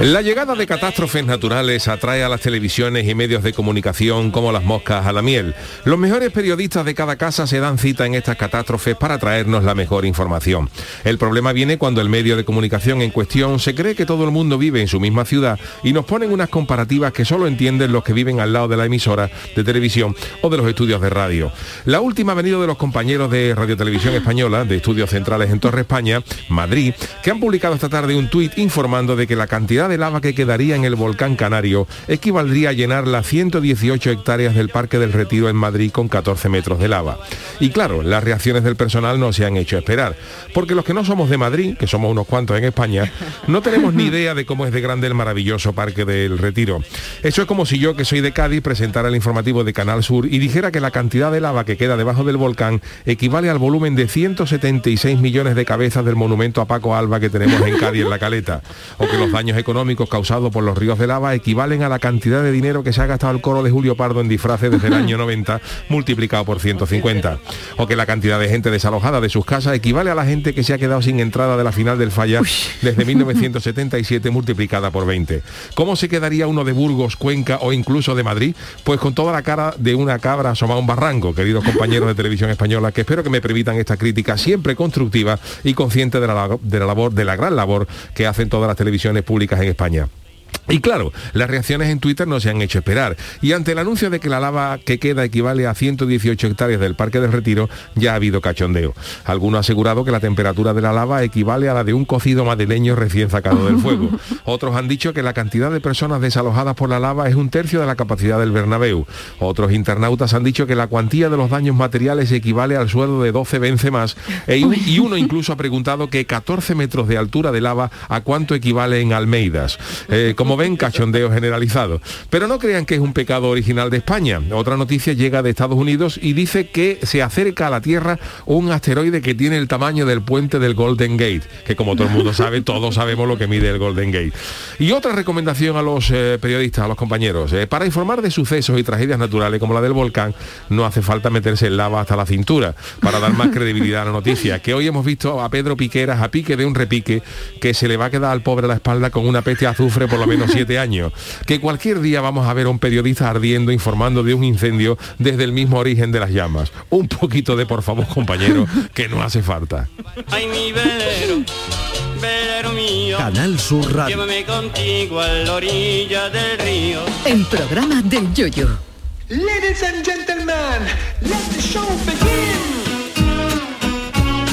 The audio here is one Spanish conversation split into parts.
La llegada de catástrofes naturales atrae a las televisiones y medios de comunicación como las moscas a la miel. Los mejores periodistas de cada casa se dan cita en estas catástrofes para traernos la mejor información. El problema viene cuando el medio de comunicación en cuestión se cree que todo el mundo vive en su misma ciudad y nos ponen unas comparativas que solo entienden los que viven al lado de la emisora de televisión o de los estudios de radio. La última ha venido de los compañeros de Radio Televisión Española, de estudios centrales en Torre España, Madrid, que han publicado esta tarde un tuit informando de que la cantidad de lava que quedaría en el volcán canario equivaldría a llenar las 118 hectáreas del Parque del Retiro en Madrid con 14 metros de lava. Y claro, las reacciones del personal no se han hecho esperar, porque los que no somos de Madrid, que somos unos cuantos en España, no tenemos ni idea de cómo es de grande el maravilloso Parque del Retiro. Eso es como si yo, que soy de Cádiz, presentara el informativo de Canal Sur y dijera que la cantidad de lava que queda debajo del volcán equivale al volumen de 176 millones de cabezas del monumento a Paco Alba que tenemos en Cádiz en la caleta, o que los daños económicos causados por los ríos de lava equivalen a la cantidad de dinero que se ha gastado el coro de Julio Pardo en disfraces desde el año 90 multiplicado por 150. O que la cantidad de gente desalojada de sus casas equivale a la gente que se ha quedado sin entrada de la final del falla desde 1977 multiplicada por 20. ¿Cómo se quedaría uno de Burgos, Cuenca o incluso de Madrid? Pues con toda la cara de una cabra asomada a un barranco, queridos compañeros de televisión española, que espero que me permitan esta crítica siempre constructiva y consciente de la, de la labor, de la gran labor que hacen todas las televisiones públicas en España. Y claro, las reacciones en Twitter no se han hecho esperar. Y ante el anuncio de que la lava que queda equivale a 118 hectáreas del Parque del Retiro, ya ha habido cachondeo. Alguno ha asegurado que la temperatura de la lava equivale a la de un cocido madrileño recién sacado del fuego. Otros han dicho que la cantidad de personas desalojadas por la lava es un tercio de la capacidad del Bernabéu. Otros internautas han dicho que la cuantía de los daños materiales equivale al sueldo de 12 vence más. E y uno incluso ha preguntado que 14 metros de altura de lava a cuánto equivale en Almeidas. Eh, como ven, cachondeo generalizado. Pero no crean que es un pecado original de España. Otra noticia llega de Estados Unidos y dice que se acerca a la Tierra un asteroide que tiene el tamaño del puente del Golden Gate, que como todo el mundo sabe, todos sabemos lo que mide el Golden Gate. Y otra recomendación a los eh, periodistas, a los compañeros, eh, para informar de sucesos y tragedias naturales como la del volcán, no hace falta meterse en lava hasta la cintura para dar más credibilidad a la noticia. Que hoy hemos visto a Pedro Piqueras a pique de un repique que se le va a quedar al pobre a la espalda con una peste azufre por lo menos siete años. Que cualquier día vamos a ver a un periodista ardiendo informando de un incendio desde el mismo origen de las llamas. Un poquito de por favor, compañero, que no hace falta. Ay, mi velero, velero mío, Canal Sur Radio. llévame contigo a la orilla del río. El programa del Yoyo. Ladies and gentlemen, let the show begin.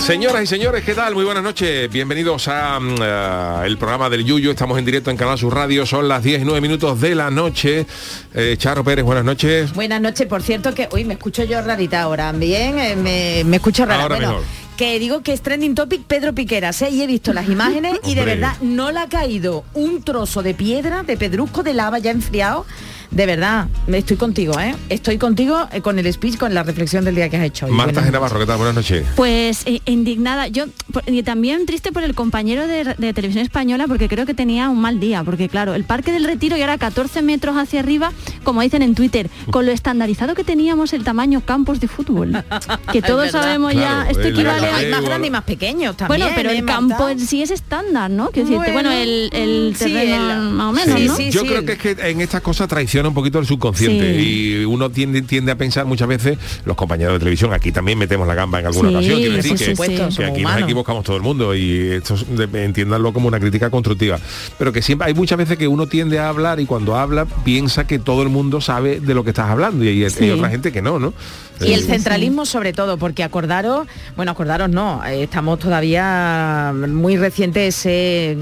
Señoras y señores, ¿qué tal? Muy buenas noches. Bienvenidos a, mm, a el programa del Yuyo. Estamos en directo en Canal Sur Radio. Son las 10 y 9 minutos de la noche. Eh, Charo Pérez, buenas noches. Buenas noches, por cierto que hoy me escucho yo rarita ahora, bien, eh, me, me escucho rara. Ahora bueno, mejor. que digo que es trending topic Pedro Piqueras, ¿eh? y he visto las imágenes y de Hombre. verdad no le ha caído un trozo de piedra, de pedrusco, de lava ya enfriado. De verdad, me estoy contigo, ¿eh? Estoy contigo eh, con el speech, con la reflexión del día que has hecho hoy. Marta Buenas- Genavarro, ¿qué tal? Buenas noches. Pues eh, indignada, yo por- y también triste por el compañero de, de televisión española porque creo que tenía un mal día, porque claro, el Parque del Retiro y ahora 14 metros hacia arriba, como dicen en Twitter, con lo estandarizado que teníamos el tamaño campos de fútbol, que todos sabemos Claro, ya, esto equivale Hay a... más Eh, grandes y más pequeños también. Bueno, pero ¿eh, el Marta? campo en sí es estándar, ¿no? Quiero decirte, Bueno, bueno, el, el sí, terreno el- más o menos, sí, ¿no? sí, Yo sí, creo el- que es que en estas cosas traiciona un poquito el subconsciente y uno tiende, tiende a pensar muchas veces, los compañeros de televisión, aquí también metemos la gamba en alguna Sí, ocasión, quiero decir que, supuesto, que somos aquí nos equivocamos todo el mundo y esto entiéndanlo como una crítica constructiva. Pero que siempre hay muchas veces que uno tiende a hablar y cuando habla piensa que todo el mundo sabe de lo que estás hablando y hay, otra gente que no, ¿no? Y el Eh, centralismo sobre todo, porque acordaros, bueno, acordaros no, eh, estamos todavía muy reciente ese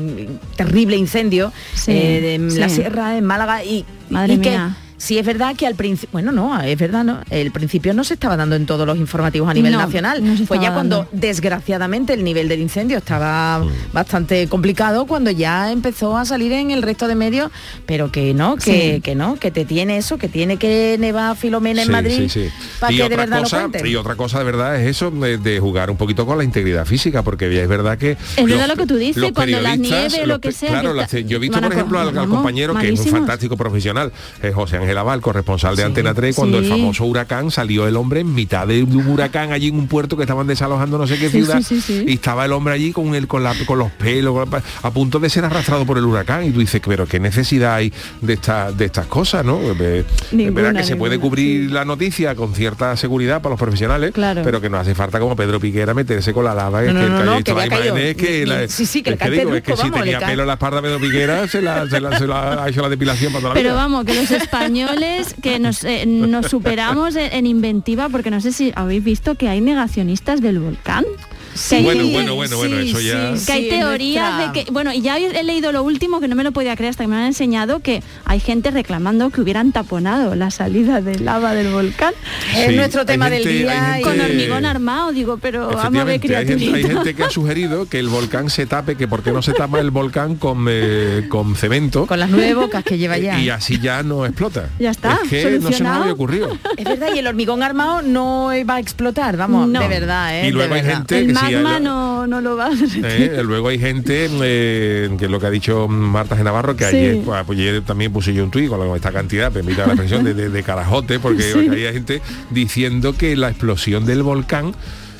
terrible incendio Sí, eh, de sí. la sierra en Málaga y, Madre y mía. Sí es verdad que al principio, bueno, no, es verdad, no, el principio no se estaba dando en todos los informativos a nivel No, nacional. no Fue ya cuando dando. desgraciadamente el nivel del incendio estaba Mm. bastante complicado, cuando ya empezó a salir en el resto de medios, pero que no, que, Sí. que no, que te tiene eso, que tiene que nevar Filomena en Sí, Madrid sí, sí. para Y que de otra verdad cosa, lo. Y otra cosa de verdad es eso de, de jugar un poquito con la integridad física, porque es verdad que... Es verdad lo que tú dices, los cuando la periodistas, nieve, los lo que sea, Claro, que la- está- yo he visto, por ejemplo, al, al compañero, que es un fantástico profesional, eh, José Ángel Aval, corresponsal de Antena 3, cuando el famoso huracán salió el hombre en mitad de un huracán allí en un puerto que estaban desalojando no sé qué ciudad, y estaba el hombre allí con, el, con, la- con los pelos, con la- a punto de ser arrastrado por el huracán, y tú dices, pero qué necesidad hay de, esta, de estas cosas, ¿no? Es Ninguna, verdad que se puede cubrir la noticia con cierta seguridad para los profesionales, Claro. pero que no hace falta como Pedro Piquera meterse con la lava. No, que no, que que imágenes la- sí, sí, es si tenía pelo en la espalda Pedro Piquera se la, se la- se la ha hecho la depilación para toda la Pero vida. vamos, que los españoles que nos, eh, superamos en inventiva, porque no sé si habéis visto que hay negacionistas del volcán. Bueno, bueno, bueno, bueno, eso ya- que hay sí, teorías nuestra- de que bueno y ya he leído lo último que no me lo podía creer hasta que me han enseñado que hay gente reclamando que hubieran taponado la salida de lava del volcán Es Sí, nuestro tema gente- del día. hay gente- y- con Eh, hormigón armado digo pero vamos a ver Efectivamente, hay gente, hay criaturita gente que ha sugerido que el volcán se tape, que por qué no se tapa el volcán con, eh, con cemento Con las nueve bocas que lleva ya. y así ya no explota. Ya está, Es que no se solucionado. había ocurrido. Es verdad, y el hormigón armado no va a explotar, vamos, No. de verdad, ¿eh? Y luego hay verdad. gente el que sí, magma hay- no, no lo va a derretir. Eh, luego hay gente, eh, que es lo que ha dicho Marta de Navarro, que Sí. ayer, pues, ayer también puse yo un tuit con la- esta cantidad, permita la expresión, de, de, de carajote, porque Sí. había gente diciendo que la explosión del volcán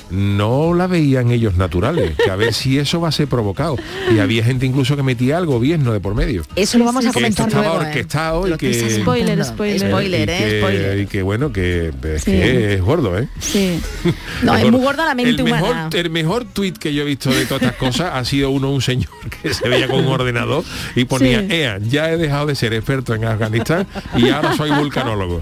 no la veían ellos naturales, que a ver si eso va a ser provocado. Y había gente incluso que metía al gobierno de por medio. Eso lo vamos a Que esto comentar estaba luego, ¿eh? orquestado y que- Spoiler, spoiler. Spoiler, y ¿eh? que, Spoiler. y que bueno, que es, Sí. que es gordo, ¿eh? Sí. No, es gordo. muy gorda la mente el mejor, humana. El mejor tuit que yo he visto de todas estas cosas ha sido uno, un señor que se veía con un ordenador y ponía, Sí. Ea, ya he dejado de ser experto en Afganistán y ahora soy vulcanólogo.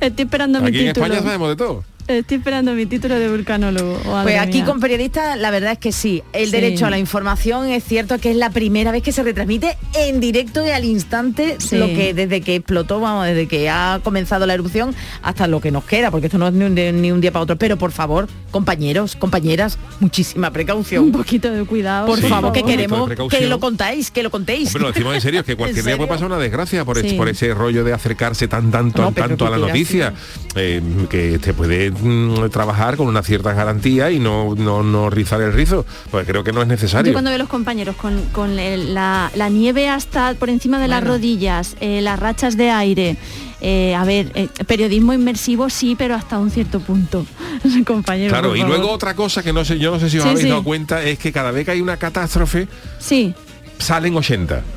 Estoy esperando mi Aquí en título. España sabemos de todo. Estoy esperando mi título de vulcanólogo. Oh, Pues aquí mía. con periodistas la verdad es que sí, el Sí. derecho a la información es cierto que es la primera vez que se retransmite en directo y al instante Sí. lo que desde que explotó, vamos, desde que ha comenzado la erupción hasta lo que nos queda, porque esto no es ni un, de- ni un día para otro. Pero por favor, compañeros, compañeras, muchísima precaución. un poquito de cuidado. Por Sí, favor, que queremos que lo contáis, que lo contéis. Hombre, lo decimos en serio, es que cualquier ¿En día puede pasar una desgracia por, ese rollo de acercarse tan tanto, No, pero tanto a la noticia, eh, que te puede mm, trabajar con una cierta garantía y no, no, no rizar el rizo, pues creo que no es Yo necesario. cuando veo a los compañeros con, con el- la, la nieve hasta por encima de las rodillas, eh, las rachas de aire, eh, a ver, eh, periodismo inmersivo sí, pero hasta un cierto punto. compañero. Claro, y luego otra cosa que no sé, yo no sé si os Sí, habéis sí. dado cuenta, es que cada vez que hay una catástrofe, Sí, salen 80.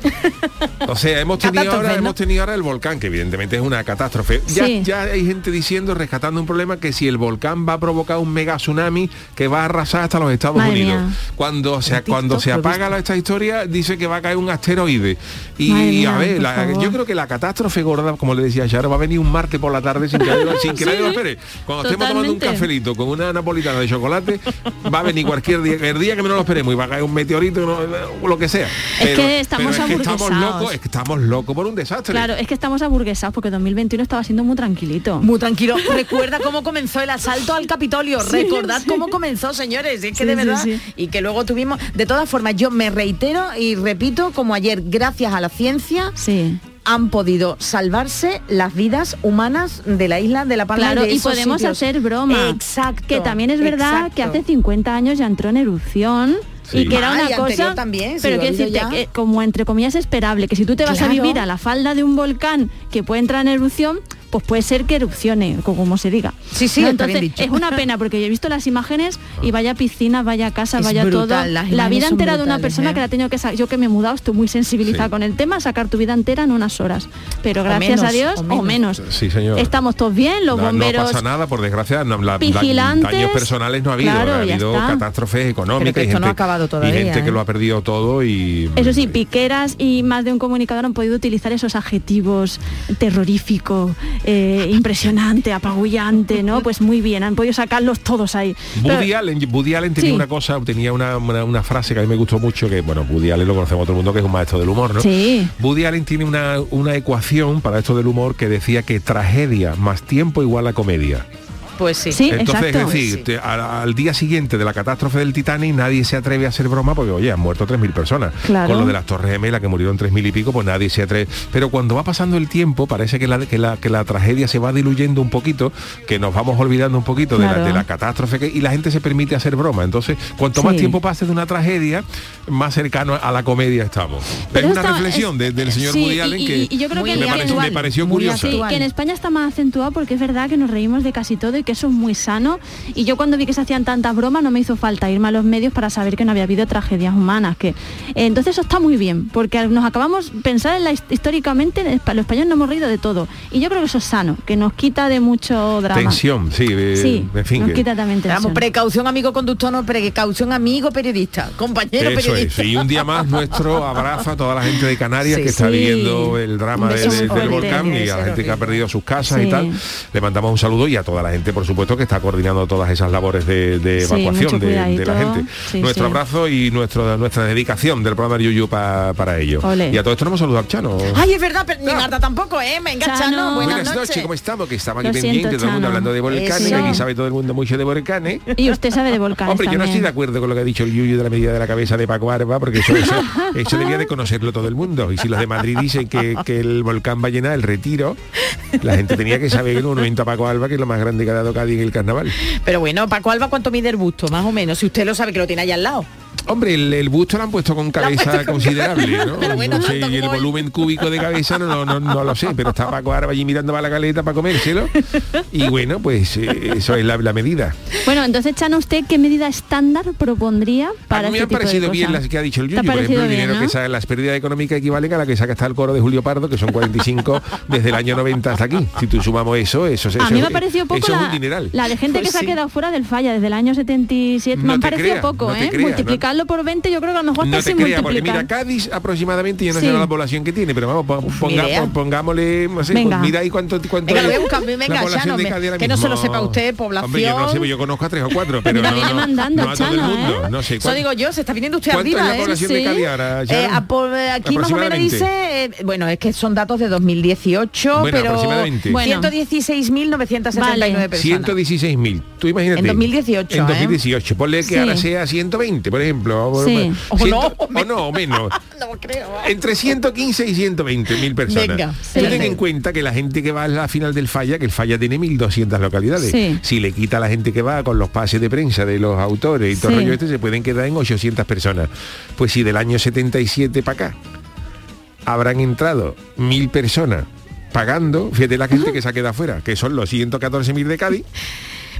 O sea, hemos tenido, ahora, hemos tenido ahora el volcán, que evidentemente es una catástrofe. Ya, Sí. ya hay gente diciendo, rescatando un problema, que si el volcán va a provocar un mega tsunami que va a arrasar hasta los Estados Madre Unidos. mía. Cuando se, cuando se apaga la- esta historia, dice que va a caer un asteroide. Y mía, a ver, la- yo creo que la catástrofe gorda, como le decía Charo, va a venir un martes por la tarde sin que, nadie- sin que lo espere. Cuando estemos tomando un cafelito con una napolitana de chocolate, va a venir cualquier día, el día que menos lo esperemos y va a caer un meteorito, lo que sea. Es que estamos es que estamos locos, es que estamos locos por un desastre. claro, es que estamos aburguesados porque 2021 estaba siendo muy tranquilito. Muy tranquilo. Recuerda cómo comenzó el asalto al Capitolio. Sí, Recordad sí. cómo comenzó, señores. Es que Sí, de verdad. sí. Y que luego tuvimos. De todas formas, yo me reitero y repito, como ayer, gracias a la ciencia, Sí. han podido salvarse las vidas humanas de la isla de La Palma. Claro, de y podemos sitios. hacer broma. Exacto. Que también es verdad que hace 50 años ya entró en erupción. Sí. Y que era una cosa también, pero quiero decirte ya. que como entre comillas esperable que si tú te vas a vivir a la falda de un volcán que puede entrar en erupción pues puede ser que erupcione o como se diga Sí, sí, ¿No? bien entonces dicho. es una pena porque yo he visto las imágenes y vaya piscina vaya casa Es vaya brutal, todo las la vida entera de una persona ¿eh? que la ha tenido que sacar yo que me he mudado estoy muy sensibilizada Sí. con el tema sacar tu vida entera en unas horas pero O gracias menos, a Dios o o menos. Sí, señor. estamos todos bien los No- no, bomberos pasa nada, por desgracia, no, la- la- vigilantes. daños personales no ha habido, Claro, ha habido está. catástrofes económicas Pero que y esto no gente, ha acabado todavía, y gente que ¿eh? lo ha perdido todo y Eso sí, piqueras y más de un comunicador han podido utilizar esos adjetivos terrorífico, eh, impresionante, apabullante, ¿no? Pues muy bien, han podido sacarlos todos ahí. Pero- Woody Allen, Woody Allen tenía Sí. una cosa, tenía una, una- una frase que a mí me gustó mucho, que bueno, Woody Allen lo conocemos todo el mundo, que es un maestro del humor, ¿no? Sí. Woody Allen tiene una, una ecuación para esto del humor que decía que tragedia más tiempo igual a comedia. Pues sí. Sí, Entonces, exacto. es decir, te- al, al día siguiente de la catástrofe del Titanic nadie se atreve a hacer broma porque, oye, han muerto 3.000 personas. Claro. Con lo de las Torres Gemelas que murieron 3.000 y pico, pues nadie se atreve. Pero cuando va pasando el tiempo, parece que la, que la, que la tragedia se va diluyendo un poquito, que nos vamos olvidando un poquito de, la, de la catástrofe que- y la gente se permite hacer broma. Entonces, cuanto más Sí. tiempo pase de una tragedia, más cercano a la comedia estamos. Pero es una está- reflexión es- de- del señor sí, Woody Allen y- que y yo creo que me, pareció, me pareció curiosa. Que en España está más acentuado porque es verdad que nos reímos de casi todo y que eso es muy sano. Y yo cuando vi que se hacían tantas bromas no me hizo falta irme a los medios para saber que no había habido tragedias humanas. Que, entonces eso está muy bien, porque nos acabamos pensar en la, his- históricamente, los españoles nos hemos reído de todo. Y yo creo que eso es sano, que nos quita de mucho drama. Tensión, sí, eh, Sí, en fin. nos que- quita también tensión. Vamos, precaución amigo conductor, no precaución amigo periodista, compañero Eso periodista. es, y un día más nuestro abrazo a toda la gente de Canarias Sí, que está sí. viviendo el drama de- de- del volcán y a la gente que ha perdido sus casas Sí. y tal. Le mandamos un saludo y a toda la gente, por supuesto, que está coordinando todas esas labores de, evacuación de, de la gente. Sí, nuestro sí. abrazo y nuestro, nuestra dedicación del programa de Yuyu pa- para ello. Y a todo esto no hemos saludado al Chano. Ay, es verdad, pero ni Marta tampoco, ¿eh? Venga, Chano. Chano, buenas, Buenas noches. noches. ¿cómo estamos? Que estamos Lo aquí siento, pendientes, todo el mundo hablando de volcanes, Eso. que aquí sabe todo el mundo mucho de volcanes. Y usted sabe de volcanes Hombre, yo no estoy de acuerdo con lo que ha dicho el Yuyu de la medida de la cabeza de Paco Arba, porque eso, eso, eso debía de conocerlo todo el mundo. Y si los de Madrid dicen que, que el volcán va a llenar el retiro, la gente tenía que saber el monumento a Paco Alba, que es lo más grande que ha dado Cádiz en el carnaval. Pero bueno, Paco Alba, ¿cuánto mide el busto? Más o menos, si usted lo sabe que lo tiene allá al lado. Hombre, el, el busto lo han puesto con cabeza puesto con considerable, ¿no? Pero bueno, No sé, y el volumen cúbico de cabeza no, no, no, no lo sé, pero está Paco Arba allí mirando para la caleta para comérselo. Y bueno, pues eh, eso es la, la medida. Bueno, entonces, Chano, ¿usted qué medida estándar propondría para a mí me este han parecido bien las que ha dicho el ¿Te ha Yuyu, por ejemplo, el dinero no? que sale, las pérdidas económicas equivalen a la que saca hasta el coro de Julio Pardo, que son 45 desde el año 90 hasta aquí. Si tú sumamos eso, eso, eso A mí me es- ha parecido poco eso es la, un dineral. la de gente Pues que se ha quedado fuera del falla desde el año 77. No me han te parecido poco, ¿eh? creas, Multiplicarlo por 20 yo creo que a lo mejor No te creas, porque mira, Cádiz aproximadamente, yo no Sí. sé la población que tiene, pero vamos, ponga- pongámosle, no sé, Venga. mira ahí cuánto, cuánto Venga, es lo voy a buscar, venga, la población Chano, de Cádiz que no se lo sepa usted, Hombre, yo no población. sé, pues yo conozco a tres o cuatro, pero no, viene no, mandando, no a todo el Chano, mundo, ¿eh? no sé. Eso ¿cuánto- digo yo, se está viniendo usted ¿Cuánto arriba, es la ¿eh? población de Sí. Cádiz ahora? Eh, Chano? a por- aquí más o menos dice, eh, bueno, es que son datos de 2018, Bueno, pero aproximadamente. Bueno. 116.979 Vale. personas. 116.000. Tú imagínate. En 2018, En ¿eh? 2018. Ponle que ahora sea 120, por ejemplo. Sí. O no, o no, o menos. No creo. Entre 115 y 120 mil personas. Venga, Tú sí. ten en cuenta que la gente que va a la final del falla, que el falla tiene 1.200 localidades. Sí. Si le quita a la gente que va con los pases de prensa de los autores y todo el rollo este, se pueden quedar en 800 personas. Pues si del año 77 para acá habrán entrado mil personas pagando, fíjate la gente que se ha quedado afuera, que son los 114.000 de Cádiz,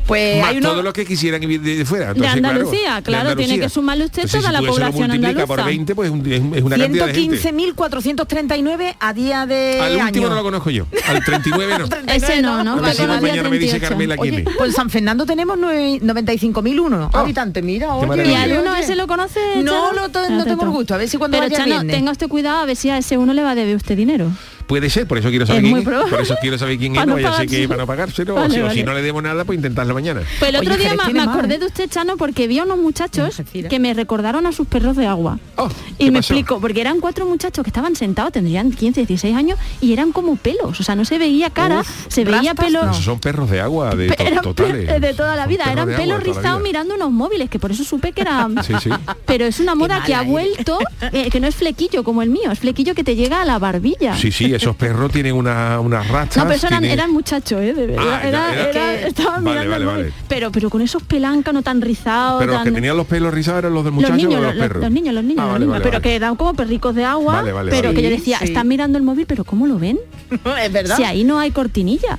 Pues más hay uno... todos los que quisieran ir de, de fuera. De Andalucía, claro, tiene que sumarle usted Entonces, toda si la población multiplica por andaluza. 20, pues es un- es, es una cantidad de gente. 115.439 a día de Al último año. no lo conozco yo, al 39 no. Ese no, ¿no? Si mañana me dice 38. Carmela quién es. pues en San Fernando tenemos nueve- 95.001 Oh, habitantes, mira, oye. ¿Y alguno oye. ese lo conoce? No, Chano? no Fíjate tengo el gusto, a ver si cuando Pero vaya Chano, viene. tenga usted cuidado a ver si a ese uno le va a deber usted dinero. Puede ser, por eso quiero saber Es quién es. Por eso quiero saber quién es, Para no vaya a ser que pagárselo. para no pagárselo. o Vale, si- o si no le debo nada, pues intentarlo mañana. Pues el Oye, otro día me acordé ¿eh? de usted, Chano, porque vi a unos muchachos que me recordaron a sus perros de agua. Oh, y ¿qué me pasó? explico, porque eran cuatro muchachos que estaban sentados, tendrían 15, 16 años, y eran como pelos. O sea, no se veía cara, Uf, se veía rastas, pelo. no. Esos son perros de agua, de to- eran totales. pe- de toda la vida, eran pelos rizados mirando unos móviles, que por eso supe que era... Sí, sí. Pero es una moda que ha vuelto, eh, que no es flequillo como el mío, es flequillo que te llega a la barbilla. Sí, sí, esos perros tienen una, unas rastas. No, pero eso eran, tienen- eran muchachos, ¿eh? De verdad. Ah, era, era- era- era- estaban Vale, mirando vale, el móvil. vale. Pero, pero con esos pelancas no tan rizados, Pero los que tenían los pelos rizados eran los del los muchacho niños, o los, los perros. los niños, los niños, Ah, los niños, vale, pero vale. que eran como perricos de agua, Vale, vale, pero vale. que yo decía, sí. están mirando el móvil, pero ¿cómo lo ven? es verdad. Si ahí no hay cortinilla.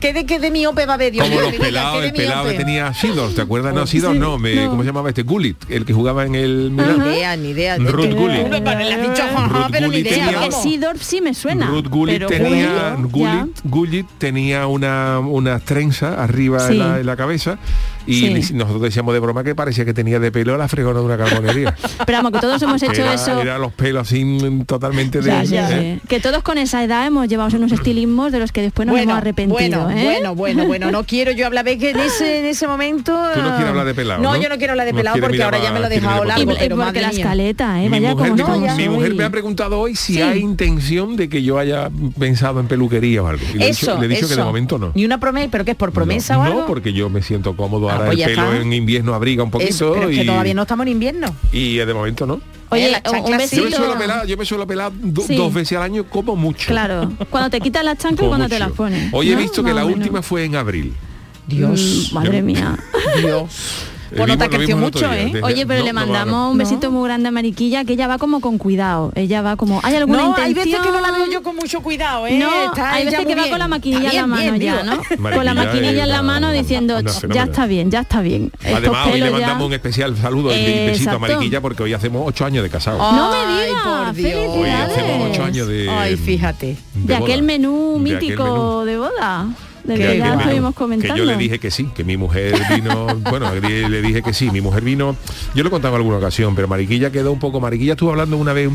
¿Qué de qué de miope va a haber Dios Como los pelados, el pelado que miope? tenía Sidor, ¿te acuerdas? No, Sidor no, me, no. ¿cómo se llamaba este? Gullit, el que jugaba en el Ni Milán. idea, ni idea. Ruth Gullit. Pero ni idea. Sidorf sí me suena. Ruth Gullit tenía, Gullit, ya. Gullit, Gullit tenía una, una trenza arriba Sí. en, la, en la cabeza y Sí. nosotros decíamos de broma que parecía que tenía de pelo la fregona de una carbonería. Pero vamos, que todos hemos hecho era, eso. era los pelos así totalmente de... Ya, ya, ¿eh? sí. Que todos con esa edad hemos llevado unos estilismos de los que después nos hemos arrepentido. bueno, ¿eh? bueno, bueno, bueno, no quiero yo hablar de que en ese, en ese momento. Tú no quieres hablar de pelado, No, ¿no? yo no quiero hablar de pelado porque ahora ya me lo he dejado largo, por pero porque madre la escaleta, ¿eh? Mi mujer, como me, estamos mi mujer hoy. me ha preguntado hoy si Sí. hay intención de que yo haya pensado en peluquería o algo. Y le he Eso, dicho, le he dicho que de momento no. Ni una promesa, pero que es por promesa no, o algo. No, porque yo me siento cómodo. Ah, Ahora pues el pelo está. en invierno abriga un poquito. Eso, pero es que y, todavía no estamos en invierno. y eh, de momento no. Oye, la un- chancla un sí. Yo me suelo pelar, yo me suelo pelar do- Sí. dos veces al año como mucho. Claro, cuando te quitas la chancla y como cuando te las pones. Hoy he ¿no? visto que la última fue en abril. Dios, Mm, madre mía. Dios. El otro mucho, día. ¿eh? Desde- Oye, pero no, le no, mandamos no. un besito muy grande a Mariquilla, que ella va como con cuidado. Ella va como, ¿hay alguna No, intención? hay veces que no la veo yo con mucho cuidado, ¿eh? No, Está hay veces que va bien. con la maquinilla en la mano bien, ya. ¿no? con la Mariquilla maquinilla en la mano diciendo, ya está bien, ya está bien. Además, hoy le pelos ya- mandamos un especial saludo y Eh, besito a. Mariquilla porque hoy hacemos ocho años de casado. No me digas. Hoy felicidades. hacemos ocho años de... Ay, fíjate. de, aquel menú mítico de boda. Del que ya menú. estuvimos comentando. Que yo le dije que sí, que mi mujer vino, bueno, le le dije que sí, mi mujer vino, yo lo he contado en alguna ocasión, pero Mariquilla quedó un poco, Mariquilla estuvo hablando una vez,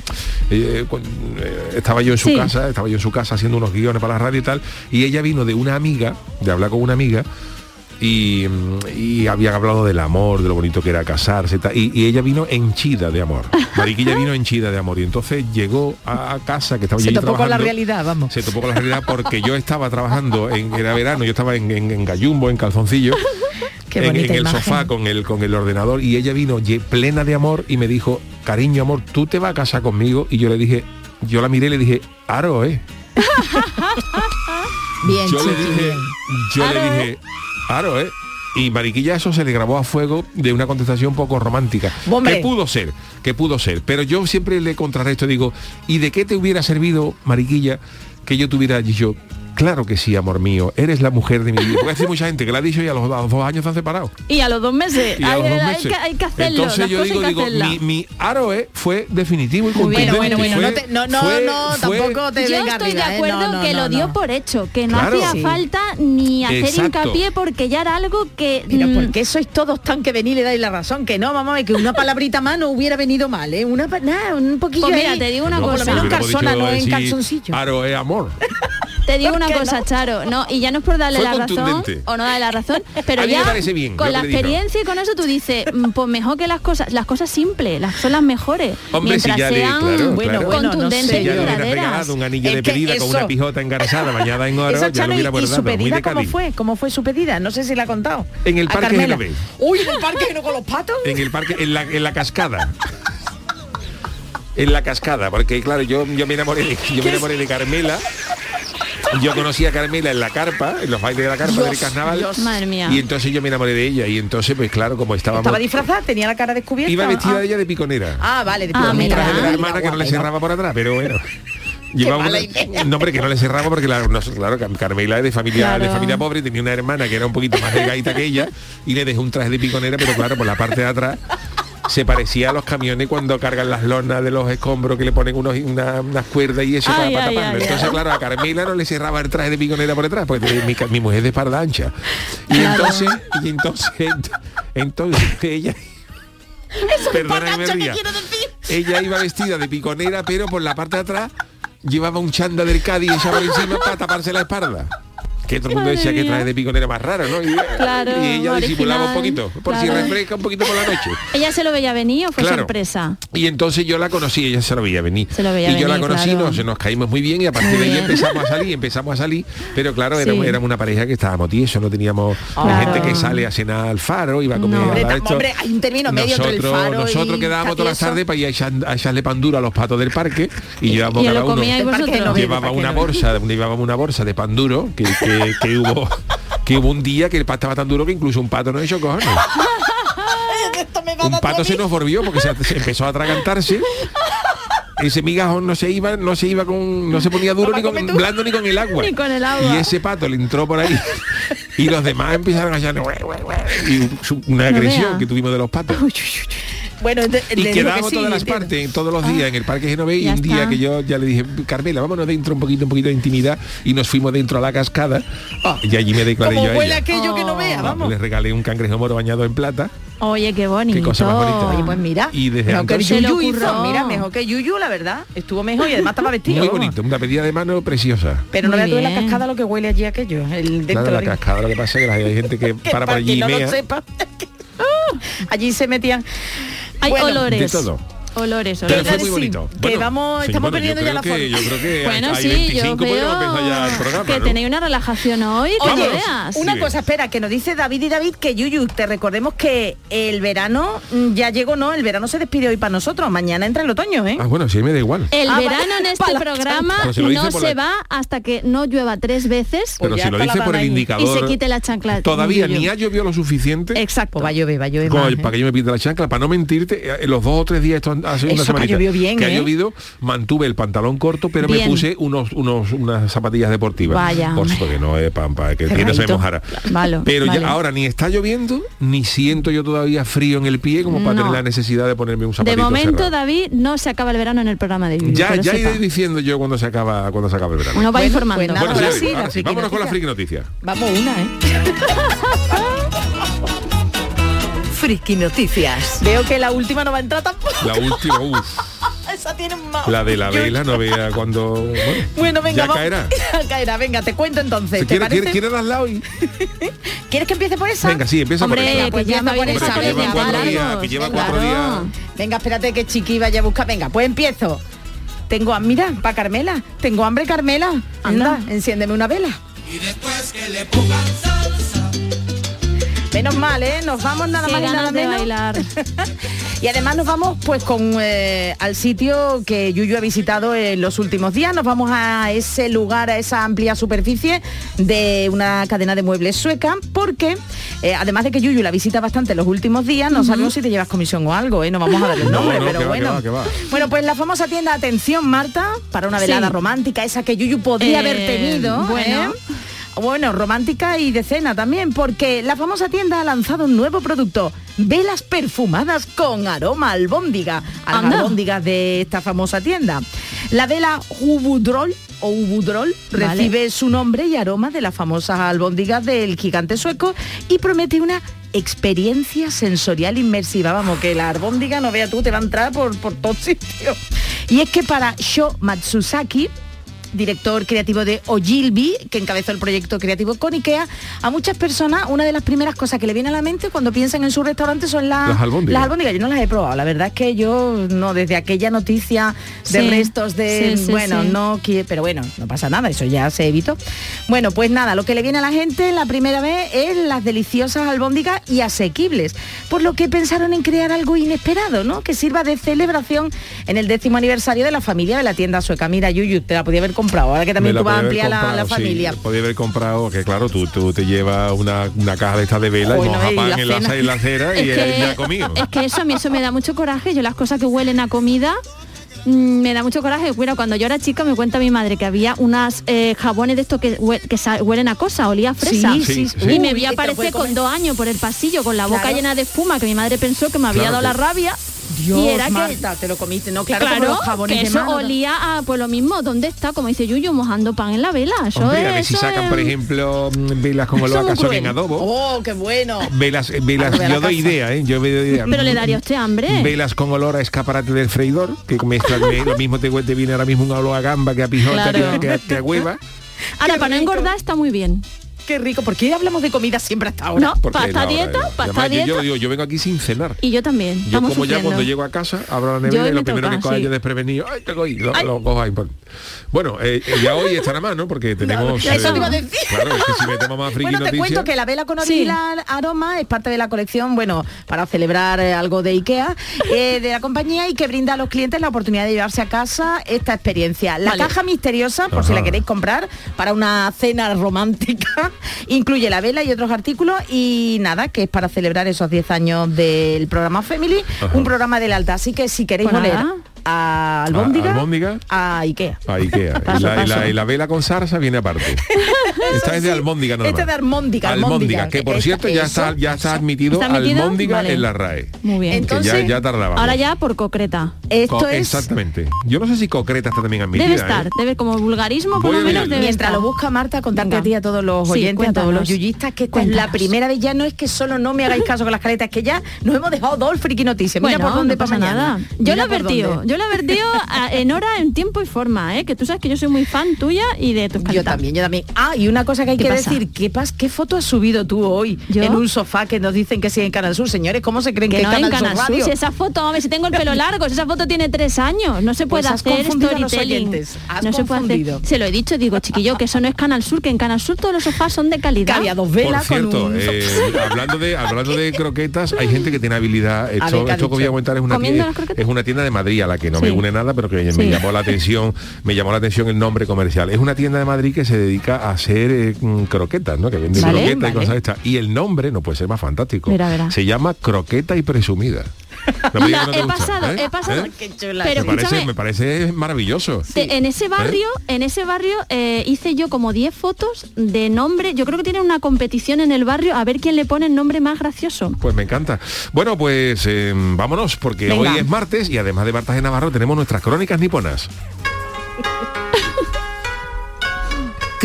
eh, eh, estaba yo en su Sí. casa, estaba yo en su casa haciendo unos guiones para la radio y tal, y ella vino de una amiga, de hablar con una amiga, y, y habían hablado del amor, de lo bonito que era casarse y ella vino henchida de amor. Mariquilla vino henchida de amor y entonces llegó a, casa que estaba Se topó con la realidad, vamos. Se topó con la realidad porque yo estaba trabajando, en, era verano, yo estaba en, en, en gallumbo, en calzoncillo, Qué en, el imagen. sofá con el, con el ordenador y ella vino plena de amor y me dijo, cariño, amor, tú te vas a casar conmigo y yo le dije, yo la miré y le dije, Aro, eh. Bien, Yo le dije, bien. yo Aro, le dije, Aro, eh. Y Mariquilla eso se le grabó a fuego de una contestación poco romántica. Que pudo ser, que pudo ser. Pero yo siempre le contrarresto, digo, ¿y de qué te hubiera servido, Mariquilla, que yo tuviera dicho, claro que sí, amor mío, eres la mujer de mi vida? Porque hay mucha gente que la ha dicho y a los, a los dos años se han separado. Y a los dos meses. Y a hay, los dos hay meses. que, hay que hacerlo. Entonces yo digo, hay digo, mi, mi aroe fue definitivo y contundente. Bueno, bueno, Fue- no, te- no, no, fue- no, fue- tampoco te Yo estoy de arriba, ¿eh? acuerdo No, no, que no, lo dio no. por hecho, que no Claro. hacía Sí. falta ni hacer Exacto. hincapié porque ya era algo que... Pero mm, ¿por qué sois todos tan que venís y le dais la razón? Que no, ver, que una palabrita más no hubiera venido mal, ¿eh? Una, nada, un poquillo Pues mira, ahí. te digo una O por cosa. lo menos en calzona, no en calzoncillo. Aroe amor. Te digo ¿Por una cosa, no? Charo, no, y ya no es por darle Fue la razón o no darle la razón, pero ya bien con la le experiencia y con eso tú dices, mm, pues mejor que las cosas, las cosas simples, las son las mejores, Hombre, si mientras ya le- sean claro, Bueno, claro. bueno, no contundentes sé, y ya le duraderas. un anillo Es de pedida con una pijota engarzada bañada en oro, Eso, ya lo hubiera y su pedida cómo fue, cómo fue su pedida, no sé si la ha contado. En el Parque. Genovés. Uy, en el parque no con los patos. En el parque, en la, en la cascada. En la cascada, porque claro, yo, yo me enamoré de, yo me enamoré de Carmela. Yo conocí a Carmela en la carpa, en los bailes de la carpa del Dios, carnaval. Dios. Madre mía. Y entonces yo me enamoré de ella. Y entonces, pues claro, como estábamos. Estaba disfrazada, tenía la cara descubierta. Iba vestida ah. ella de piconera. Ah, vale, de Ah, mira. traje de la Ay, hermana que no le cerraba por atrás, pero bueno. Llevaba una- no, hombre, que no le cerraba porque la- no, claro, Car- Carmela es de familia, de familia pobre, tenía una hermana que era un poquito más delgadita que ella y le dejó un traje de piconera, pero claro, por la parte de atrás se parecía a los camiones cuando cargan las lonas de los escombros que le ponen unos, una- unas cuerdas y eso para, Ay, para ay, taparlo. ay, Entonces, claro, a Carmela no le cerraba el traje de piconera por detrás, porque mi, mujer es de espalda ancha. Y entonces, y entonces, entonces ella Perdona que me ría. Ella iba vestida de piconera, pero por la parte de atrás llevaba un chanda del Cádiz echado por encima para taparse la espalda. Que todo el mundo decía que traje de piconera más raro, ¿no? Y, Claro, y ella disimulaba un poquito, por si claro. refresca un poquito por la noche. ¿Ella se lo veía venir o fue Claro. sorpresa? Y entonces yo la conocí, ella se lo veía venir. Se lo veía y yo la venir, conocí, claro. nos, nos caímos muy bien y a partir de ahí empezamos a salir, empezamos a salir, pero claro, éramos, Sí. éramos una pareja que estábamos tiesos, no teníamos Claro. gente que sale a cenar al faro, iba a comer No. a Hombre, tam- hombre, hay un término medio entre el nosotros, faro nosotros y quedábamos todas las tardes para ir a, echar- a echarle pan duro a los patos del parque y llevábamos cada uno llevaba ¿para qué una bolsa llevábamos una bolsa de pan duro que, que- que hubo que hubo un día que el pan estaba tan duro que incluso un pato no hizo cojones. Un pato se nos volvió porque se, se empezó a atragantarse. Ese migajón no se iba no se iba con no se ponía duro ¿No ni con tú? blando ni con el agua. Ni con el agua. y ese pato le entró por ahí y los demás empezaron a hacer una agresión que tuvimos de los patos Bueno, de- Y que sí, todas las entiendo. partes, todos los días en el Parque Genové y un día está. que yo ya le dije, Carmela, vámonos dentro un poquito, un poquito de intimidad y nos fuimos dentro a la cascada Ah, y allí me declaré Como yo a ella. aquello que no vea, Ah, vamos. Le regalé un cangrejo moro bañado en plata. Oye, qué bonito. Qué cosa más bonita. Oye, pues mira, Y desde que entonces- lo Yuyu hizo, mira, mejor que Yuyu, la verdad. Estuvo mejor y además estaba vestido. Muy bonito, una pedida de mano preciosa. Pero no veas tú en la cascada lo que huele allí aquello. El dentro Claro, la de- cascada, lo que pasa es que hay gente que que para por allí no lo sepa. allí se metían. Hay Bueno, olores. de todo. Olores, Pero olores. fue muy sí, bonito. que vamos- estamos bueno, perdiendo ya la que- forma. Yo creo que Bueno, hay sí, 25 yo veo empezar ya el programa, que ¿no? tenéis una relajación hoy, Oye, veas. una Sí. cosa, espera, que nos dice David y David que Yuyu, te recordemos que el verano mm, ya llegó, ¿no? El verano se despide hoy para nosotros, mañana entra el otoño, ¿eh? Ah, bueno, sí, me da igual. El Ah, verano vale. en este Para programa Pero no se la- va hasta que no llueva tres veces Pero Pues si lo dice por el indicador. y se quite la chancla. Todavía ni ha llovido lo suficiente. Exacto. Pues va a llover, va a llover el- ¿eh? para que yo me pida la chancla, para no mentirte, eh, en los dos o tres días, esto ha sido una que ha semanita, llovido bien, que ha ¿eh? llovido, mantuve el pantalón corto, pero me Bien. puse unos, unos, unas zapatillas deportivas. Vaya, Por supuesto que no es pampa, que, que no se me mojara. Vale, Pero vale. ya ahora ni está lloviendo, ni siento yo todavía frío en el pie como para No. tener la necesidad de ponerme un De zapatito momento, cerrado. David, no se acaba el verano en el programa de. Ya, que ya iré diciendo yo cuando se acaba, cuando se acaba el verano. Uno va Bueno, informando. pues nada, Bueno, ahora sí, ahora sí, vámonos con la friki noticia. Vamos una, ¿eh? Friki Noticias. Veo que la última no va a entrar tampoco. La última, uff, Esa tiene un ma- la de la vela, no vea cuando... Bueno, Bueno, venga, ya vamos. caerá. Ya caerá, venga, te cuento entonces. ¿Te ¿Quiere, quiere, quiere darla hoy? ¿Quieres que empiece por esa? Venga, sí, empieza Hombre, por esa. que Pues ya por esa, que de lleva cuatro días, que lleva Claro. cuatro días. Venga, espérate que Chiqui vaya a buscar. Venga, pues empiezo. Tengo, mira, para Carmela. Tengo hambre, Carmela. Anda, enciéndeme una vela. Menos mal, ¿eh? Nos vamos nada Qué más y nada de menos. bailar. Y además nos vamos pues con eh, al sitio que Yuyu ha visitado en los últimos días. Nos vamos a ese lugar, a esa amplia superficie de una cadena de muebles sueca, porque eh, además de que Yuyu la visita bastante en los últimos días, no sabemos si te llevas comisión o algo, ¿eh? No vamos a dar el No, nombre, no, pero que va, bueno. que va, que va. Bueno, pues la famosa tienda Atención Marta, para una velada Sí. romántica, esa que Yuyu podría Eh, haber tenido. bueno. ¿eh? Bueno, romántica y de cena también, porque la famosa tienda ha lanzado un nuevo producto, velas perfumadas con aroma albóndiga, a las Anda. albóndigas de esta famosa tienda. La vela Ubudrol o Ubudrol Vale. recibe su nombre y aroma de las famosas albóndigas del gigante sueco y promete una experiencia sensorial inmersiva. Vamos, que la albóndiga, no vea tú, te va a entrar por, por todos sitios. Y es que para Sho Matsusaki, director creativo de Ogilvy, que encabezó el proyecto creativo con IKEA, a muchas personas una de las primeras cosas que le viene a la mente cuando piensan en su restaurante son las, Las albóndigas. Las albóndigas. Yo no las he probado, la verdad es que yo no, desde aquella noticia de Sí, restos de... sí, sí, bueno, sí. no quiere, pero bueno, no pasa nada, eso ya se evitó. Bueno, pues nada, lo que le viene a la gente la primera vez es las deliciosas albóndigas y asequibles, por lo que pensaron en crear algo inesperado, ¿no? Que sirva de celebración en el décimo aniversario de la familia de la tienda sueca. Mira, Yuyu, te la podía haber comprado, ahora que también tú vas a podía haber ampliar la, la comprado, sí, familia. podía haber comprado, que claro, tú, tú te llevas una, una caja de estas de vela Bueno, y moja pan en la, en la acera y que, ya ha comido. es que eso a mí eso me da mucho coraje. Yo las cosas que huelen a comida mm, me da mucho coraje. Mira, cuando yo era chica me cuenta mi madre que había unas eh, jabones de estos que, hue- que huelen a cosa, olía a fresa. Sí, sí. Y me vi aparecer con dos años por el pasillo con la boca Claro. llena de espuma que mi madre pensó que me había Claro, dado la rabia. Dios, y era que Marta, te lo comiste, no, claro, Claro, los jabones que de eso mano. olía a pues lo mismo, ¿dónde está? Como dice Yuyu, mojando pan en la vela. Eso Hombre, es, a ver si sacan, es- por ejemplo, mm, velas con olor a cazón en adobo. Oh, qué bueno. Velas, eh, velas, yo doy idea, ¿eh? Yo doy idea. Pero le daría usted hambre. Velas con olor a escaparate del freidor, que mezclan me- lo mismo te, te viene ahora mismo un olor a gamba que a pijota, Claro. que, a- que a hueva. Ahora, Qué para no engordar está muy bien. Qué rico. ¿Por qué hablamos de comida siempre hasta ahora? No, Porque hora, dieta, eh, además, yo- dieta. Yo, digo, yo vengo aquí sin cenar. Y yo también. Yo Estamos como ya sufriendo. cuando llego a casa, abro la Yo nevera y lo me primero toca, que cojo sí. yo desprevenido, ay, tengo ahí, lo, Ay. lo cojo ahí. Bueno, eh, ya hoy estará más, ¿no? Porque tenemos... eso eh, te iba a decir. Claro, es que si metemos más friki Bueno, te cuento que la vela con Sí. aroma es parte de la colección, bueno, para celebrar eh, algo de IKEA, eh, de la compañía y que brinda a los clientes la oportunidad de llevarse a casa esta experiencia. La Vale. caja misteriosa, por si la queréis comprar, para una cena romántica, incluye la vela y otros artículos y nada, que es para celebrar esos 10 años del programa Family, Ajá. un programa de la alta. Así que si queréis Pues oler nada. A albóndiga, A- albóndiga. a Ikea. A Ikea. Y Paso, la, y la- paso. y la vela con zarza viene aparte. Esta es de Este más. de almóndiga, almóndiga. que por Esta- cierto ya eso, está, ya está admitido, ¿Está admitido? almóndiga Vale. en la RAE. Muy bien. Entonces- ya, ya tardaba. Ahora ya por concreta. Esto Co- es Exactamente. Yo no sé si concreta está también admitida. Debe estar, ¿eh? debe como vulgarismo por Voy lo menos debe Mientras estar. lo busca Marta, contarte Venga. a ti a todos los Sí, oyentes, a todos los yuyistas, que esta es la primera vez, ya no es que solo no me hagáis caso con las caletas, que ya nos hemos dejado dos friki noticias. Mira Bueno, por dónde no pasa mañana. nada. Yo lo he advertido. Yo lo he advertido a- en hora, en tiempo y forma, ¿eh? que tú sabes que yo soy muy fan tuya y de tus Yo caletas. también, yo también. Ah, y una cosa que hay ¿Qué que pasa? decir, ¿qué, pas, ¿qué foto has subido tú hoy ¿Yo? en un sofá que nos dicen que sigue en Canal Sur? Señores, ¿cómo se creen que, Que no es en Canal, Canal Sur Radio? si esa foto, a ver si tengo el pelo largo, si esa foto tiene tres años, no se Pues puede has hacer storytelling. has No se puede hacer. Se lo he dicho, digo, chiquillo, que eso no es Canal Sur, que en Canal Sur todos los sofás son de calidad. Había dos Por velas cierto, con un... eh, hablando de hablando de croquetas, hay gente que tiene habilidad. Esto, ¿qué ha esto que voy a comentar es una, ¿Comiendo tienda, es una tienda de Madrid a la que no me une nada, pero que me llamó la atención, me llamó la atención el nombre comercial. Es una tienda de Madrid que se dedica a hacer eh, mm, croquetas, ¿no? Que vende Vale, croquetas y cosas estas. Y el nombre no puede ser más fantástico. Se llama croqueta y presumida. No no he gusta, pasado, ¿eh? he pasado. ¿Eh? Pero me, parece, me parece maravilloso. Te- en ese barrio, en ese barrio eh, hice yo como 10 fotos de nombre. Yo creo que tienen una competición en el barrio a ver quién le pone el nombre más gracioso. Pues me encanta. Bueno, pues eh, vámonos, porque Venga. hoy es martes y además de Martas de Navarro tenemos nuestras crónicas niponas.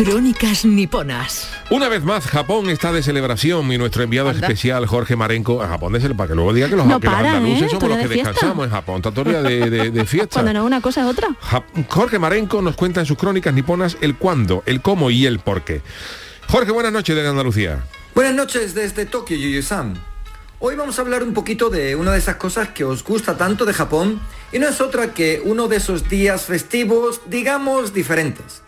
Crónicas niponas. Una vez más, Japón está de celebración y nuestro enviado Anda. especial, Jorge Marenco, a Japón de para que luego diga que los, No que los paran, andaluces ¿eh? somos los que descansamos en Japón. Día de, de- de fiesta. Cuando no una cosa es otra. Ja- Jorge Marenco nos cuenta en sus crónicas niponas el cuándo, el cómo y el por qué. Jorge, buenas noches desde Andalucía. Buenas noches desde Tokio, Yuyu-san. Hoy vamos a hablar un poquito de una de esas cosas que os gusta tanto de Japón y no es otra que uno de esos días festivos, digamos, diferentes.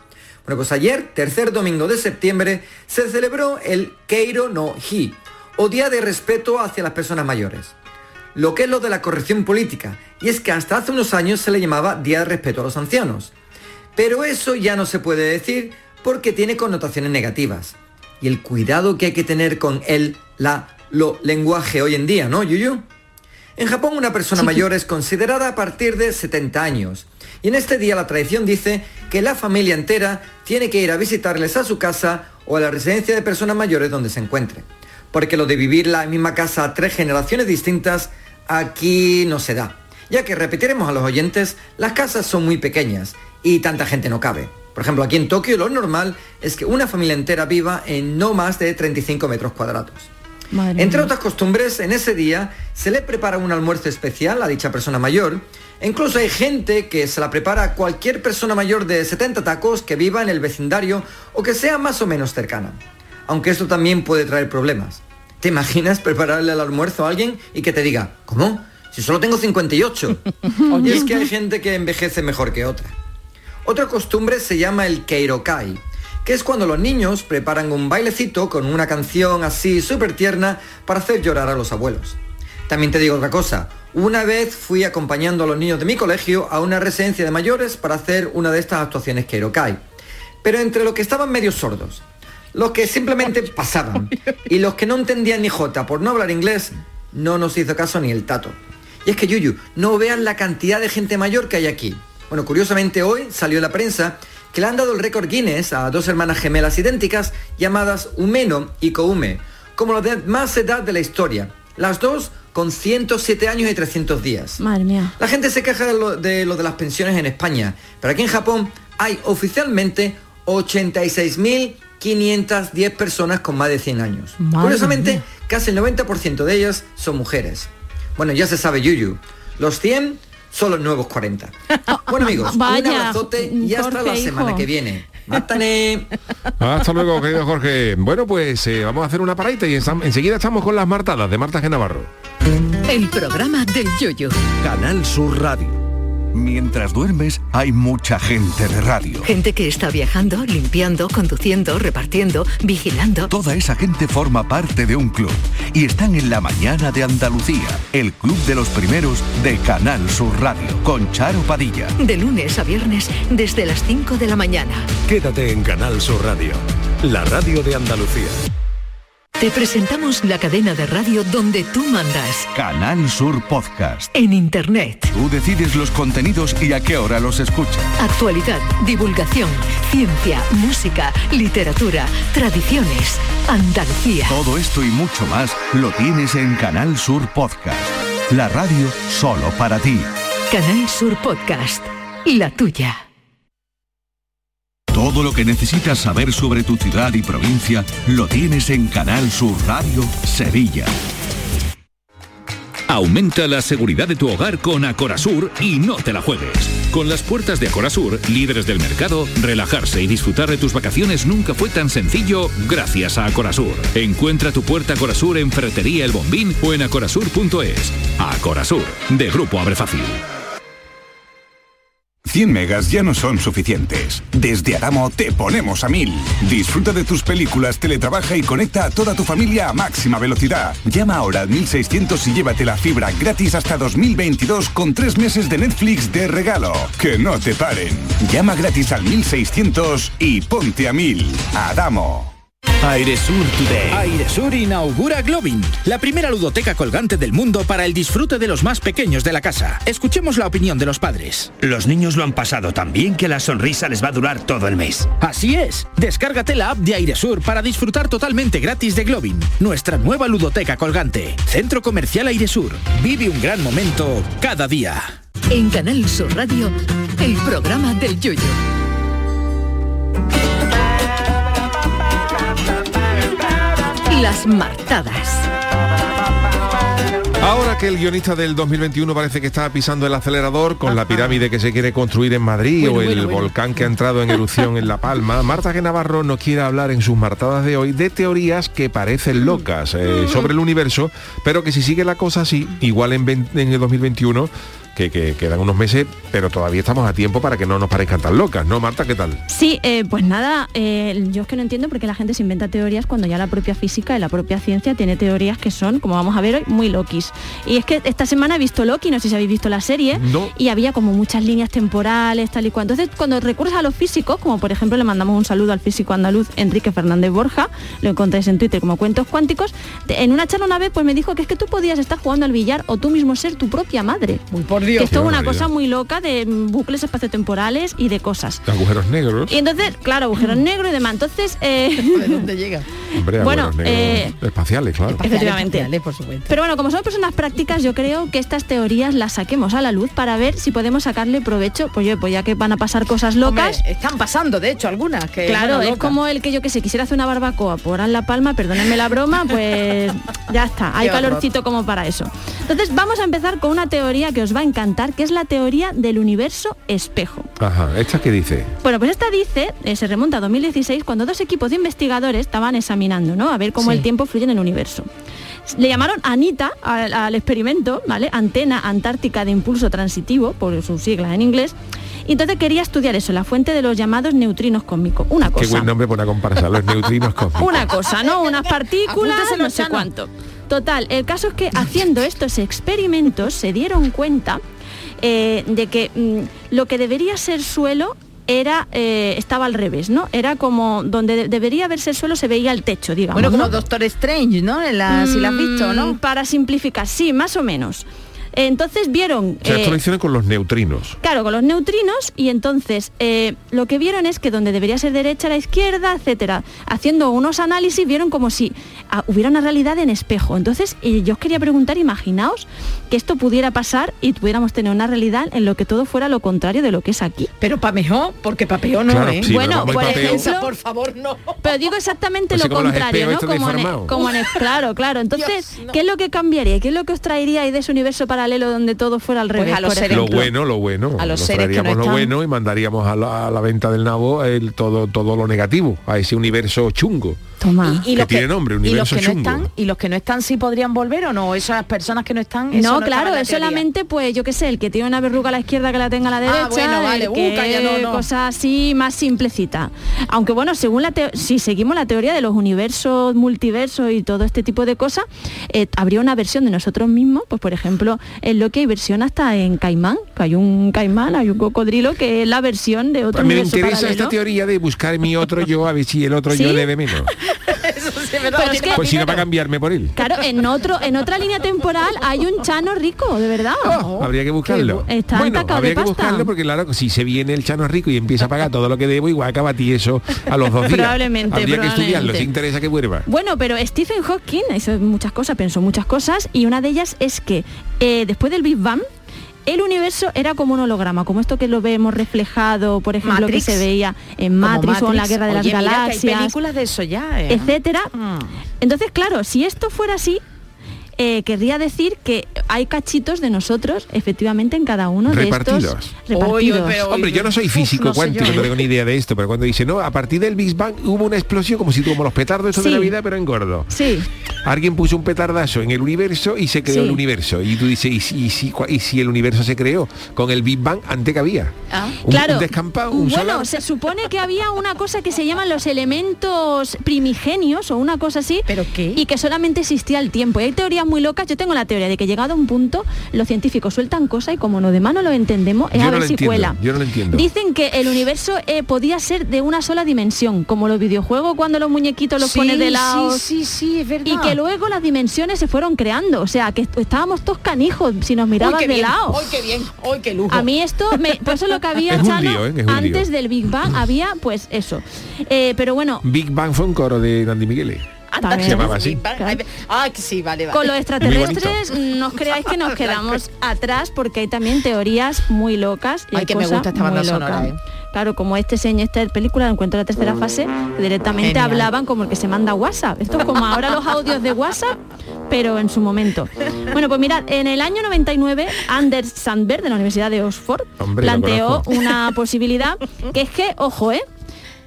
Bueno, pues ayer, tercer domingo de septiembre, se celebró el Keiro no Hi, o Día de Respeto hacia las Personas Mayores. Lo que es lo de la corrección política, y es que hasta hace unos años se le llamaba Día de Respeto a los Ancianos. Pero eso ya no se puede decir porque tiene connotaciones negativas. Y el cuidado que hay que tener con el, la, lo lenguaje hoy en día, ¿no, Yuyu? En Japón una persona mayor es considerada a partir de 70 años. Y en este día la tradición dice que la familia entera tiene que ir a visitarles a su casa o a la residencia de personas mayores donde se encuentre. Porque lo de vivir la misma casa a tres generaciones distintas aquí no se da. Ya que repetiremos a los oyentes, las casas son muy pequeñas y tanta gente no cabe. Por ejemplo, aquí en Tokio lo normal es que una familia entera viva en no más de 35 metros cuadrados. Madre Entre otras costumbres, en ese día se le prepara un almuerzo especial a dicha persona mayor. Incluso hay gente que se la prepara a cualquier persona mayor de 70 tacos que viva en el vecindario o que sea más o menos cercana. Aunque esto también puede traer problemas. ¿Te imaginas prepararle el almuerzo a alguien y que te diga, ¿cómo? Si solo tengo 58. y es que hay gente que envejece mejor que otra. Otra costumbre se llama el Keirokai, que es cuando los niños preparan un bailecito con una canción así súper tierna para hacer llorar a los abuelos. También te digo otra cosa, una vez fui acompañando a los niños de mi colegio a una residencia de mayores para hacer una de estas actuaciones Keirokai. Pero entre los que estaban medio sordos, los que simplemente pasaban y los que no entendían ni jota por no hablar inglés, no nos hizo caso ni el tato. Y es que Yuyu, no vean la cantidad de gente mayor que hay aquí. Bueno, curiosamente hoy salió en la prensa que le han dado el récord Guinness a dos hermanas gemelas idénticas llamadas Umeno y Koume, como las de más edad de la historia. Las dos con 107 años y 300 días. Madre mía. La gente se queja de lo, de lo de las pensiones en España, pero aquí en Japón hay oficialmente 86.510 personas con más de 100 años. Madre Curiosamente, mía. casi el 90% de ellas son mujeres. Bueno, ya se sabe, Yuyu, los 100 son los nuevos 40. Bueno amigos, un Vaya, abrazote y hasta Jorge, la semana hijo. que viene. ¡Mátane! Hasta luego, querido Jorge. Bueno, pues eh, vamos a hacer una paradita y enseguida estamos con las martadas de Marta G. Navarro. El programa del yoyo. Canal Sur Radio. Mientras duermes, hay mucha gente de radio. Gente que está viajando, limpiando, conduciendo, repartiendo, vigilando. Toda esa gente forma parte de un club y están en la mañana de Andalucía, el club de los primeros de Canal Sur Radio, con Charo Padilla. De lunes a viernes desde las 5 de la mañana. Quédate en Canal Sur Radio, la radio de Andalucía. Te presentamos la cadena de radio donde tú mandas. Canal Sur Podcast. En Internet. Tú decides los contenidos y a qué hora los escuchas. Actualidad, divulgación, ciencia, música, literatura, tradiciones, Andalucía. Todo esto y mucho más lo tienes en Canal Sur Podcast. La radio solo para ti. Canal Sur Podcast. La tuya. Todo lo que necesitas saber sobre tu ciudad y provincia lo tienes en Canal Sur Radio Sevilla. Aumenta la seguridad de tu hogar con Acorasur y no te la juegues. Con las puertas de Acorasur, líderes del mercado, relajarse y disfrutar de tus vacaciones nunca fue tan sencillo gracias a Acorasur. Encuentra tu puerta Acorasur en Ferretería El Bombín o en acorasur.es. Acorasur, de Grupo Abre Fácil. 100 megas ya no son suficientes. Desde Adamo te ponemos a 1000. Disfruta de tus películas, teletrabaja y conecta a toda tu familia a máxima velocidad. Llama ahora al 1600 y llévate la fibra gratis hasta 2022 con tres meses de Netflix de regalo. Que no te paren. Llama gratis al 1600 y ponte a 1000. Adamo. Airesur Today. Airesur inaugura Globin, la primera ludoteca colgante del mundo para el disfrute de los más pequeños de la casa. Escuchemos la opinión de los padres. Los niños lo han pasado tan bien que la sonrisa les va a durar todo el mes. Así es. Descárgate la app de Airesur para disfrutar totalmente gratis de Globin, nuestra nueva ludoteca colgante. Centro Comercial Airesur. Vive un gran momento cada día. En Canal Sur Radio, el programa del Yoyo. Las martadas. Ahora que el guionista del 2021 parece que está pisando el acelerador con la pirámide que se quiere construir en Madrid Bueno, o el bueno, bueno. volcán que ha entrado en erupción en La Palma, Marta G. Navarro nos quiere hablar en sus martadas de hoy de teorías que parecen locas eh, sobre el universo, pero que si sigue la cosa así, igual en, 20 en el 2021, que, que quedan unos meses, pero todavía estamos a tiempo para que no nos parezcan tan locas, ¿no, Marta? ¿Qué tal? Sí, eh, pues nada, eh, yo es que no entiendo por qué la gente se inventa teorías cuando ya la propia física y la propia ciencia tiene teorías que son, como vamos a ver hoy, muy Lokis. Y es que esta semana he visto Loki, no sé si habéis visto la serie, No. y había como muchas líneas temporales, tal y cual. Entonces, cuando recurres a los físicos, como por ejemplo le mandamos un saludo al físico andaluz Enrique Fernández Borja, lo encontráis en Twitter como Cuentos Cuánticos, en una charla una vez pues me dijo que es que tú podías estar jugando al billar o tú mismo ser tu propia madre. Uy, por Que Dios. esto es una cosa muy loca de bucles espaciotemporales y de cosas. Agujeros negros. Y entonces, claro, agujeros negros y demás. Entonces, eh, ¿De dónde llega? Hombre, bueno, agujeros negros eh, espaciales, claro. Efectivamente. Espaciales, por supuesto. pero bueno, como somos personas prácticas, yo creo que estas teorías las saquemos a la luz para ver si podemos sacarle provecho. Pues yo, pues ya que van a pasar cosas locas. Hombre, están pasando, de hecho, algunas. Que, Claro, es como el que yo que sé, quisiera hacer una barbacoa por en La Palma, perdónenme la broma, pues ya está, hay Qué horror. calorcito como para eso. Entonces vamos a empezar con una teoría que os va a encantar, que es la teoría del universo espejo. Ajá, ¿esta qué dice? Bueno, pues esta dice, eh, se remonta a 2016, cuando dos equipos de investigadores estaban examinando, ¿no? A ver cómo Sí. el tiempo fluye en el universo. Le llamaron Anita al, al experimento, ¿vale? Antena Antártica de Impulso Transitivo, por sus siglas en inglés. Y entonces quería estudiar eso, la fuente de los llamados neutrinos cósmicos. Una Qué cosa. buen nombre para comparsa, los neutrinos cósmicos. Una cosa, ¿no? Unas partículas, no sé cuánto. Total, el caso es que haciendo estos experimentos se dieron cuenta eh, de que mm, lo que debería ser suelo era eh, estaba al revés, ¿no? Era como donde de- debería verse el suelo se veía el techo, digamos. Bueno, como ¿no? Doctor Strange, ¿no? Si la has visto, ¿no? Mm, Para simplificar, sí, más o menos. Entonces vieron... O sea, esto eh, lo hicieron con los neutrinos. Claro, con los neutrinos y entonces eh, lo que vieron es que donde debería ser derecha era izquierda, etcétera. Haciendo unos análisis vieron como si ah, hubiera una realidad en espejo. Entonces eh, yo os quería preguntar, imaginaos que esto pudiera pasar y pudiéramos tener una realidad en lo que todo fuera lo contrario de lo que es aquí. Pero para mejor, porque para peor no, Claro, ¿eh? sí, Bueno, por ejemplo- Por favor, no. Pero digo exactamente Así lo contrario, ¿no? Como en, como en- claro, claro. Entonces, Dios, no. ¿qué es lo que cambiaría? ¿Qué es lo que os traería de ese universo paralelo donde todo fuera al Pues revés? a los por seres Lo bueno, lo bueno. A los Nos seres que no lo están- bueno y mandaríamos a la, a la venta del nabo el, todo, todo lo negativo, a ese universo chungo. Toma. Y, y Que los tiene nombre, y los universo que no están y los que no están sí podrían volver o no esas personas que no están eso No, claro, es solamente, pues yo qué sé, el que tiene una verruga a la izquierda que la tenga a la derecha, Ah, bueno, vale, el uh, que calla, no, no. cosas así más simplecita. Aunque bueno, según la si seguimos la teoría de los universos, multiversos y todo este tipo de cosas, eh, habría una versión de nosotros mismos, pues por ejemplo, en lo que hay versión hasta en Caimán, que hay un caimán, hay un cocodrilo que es la versión de otro Pues me universo interesa paralelo. esta teoría de buscar mi otro yo a ver si el otro yo ¿Sí? le de menos. Pero es que- Pues si no va a cambiarme por él. Claro, en otro, en otra línea temporal hay un Chano rico, de verdad. Habría que buscarlo. Está bueno, atacado habría de que pasta. buscarlo porque claro, si se viene el chano rico y empieza a pagar todo lo que debo, igual acaba ti eso a los dos días. Probablemente, Habría que estudiarlo, probablemente. si interesa que vuelva. Bueno, pero Stephen Hawking hizo muchas cosas, pensó muchas cosas y una de ellas es que eh, después del Big Bang el universo era como un holograma, como esto que lo vemos reflejado, por ejemplo, Matrix. que se veía en Matrix, o en la. Guerra de las mira que hay Galaxias, películas de eso ya, ¿eh? etcétera. Entonces, claro, si esto fuera así, eh, querría decir que hay cachitos de nosotros, efectivamente, en cada uno de Repartidos. estos repartidos. Hombre, yo no soy físico no cuántico, no tengo ni idea de esto, pero cuando dice, no, a partir del Big Bang hubo una explosión como si como los petardos estos de Sí. Navidad, pero en gordo. Sí. Alguien puso un petardazo en el universo y se creó Sí. el universo. Y tú dices, ¿y, si- y si, cua- y si el universo se creó con el Big Bang antes que había? Un, claro. un descampado, un bueno, solar. se supone que había una cosa que se llaman los elementos primigenios o una cosa así. ¿Pero qué? Y que solamente existía el tiempo. Y hay teorías muy locas. Yo tengo la teoría de que llegado a un punto, los científicos sueltan cosas y como los demás no lo entendemos, es Yo a no ver lo si entiendo, cuela. yo no lo entiendo. Dicen que el universo eh, podía ser de una sola dimensión, como los videojuegos cuando los muñequitos los Sí, pones de lado. sí, sí, es verdad. Y que luego las dimensiones se fueron creando. O sea, que est- estábamos todos canijos si nos mirabas de bien, lado. ¡Ay, qué bien! ¡Ay, qué lujo! A mí esto, me, por eso lo que había, Es un Chano, lío, ¿eh? Antes lío. del Big Bang había pues eso. Eh, pero bueno, Big Bang fue un coro de Andy Miguel. También. Se llamaba así. Ah, que sí, vale, vale. con los extraterrestres no os creáis que nos quedamos atrás porque hay también teorías muy locas. y Ay, hay que me cosas gusta esta banda muy sonora, locas. ¿eh? Claro, como este señor, esta película, encuentro la tercera fase, directamente Genial. hablaban como el que se manda WhatsApp. Esto es como ahora los audios de WhatsApp, pero en su momento. Bueno, pues mirad, en el año 99, Anders Sandberg, de la Universidad de Oxford, Hombre, planteó una posibilidad, que es que, ojo, ¿eh?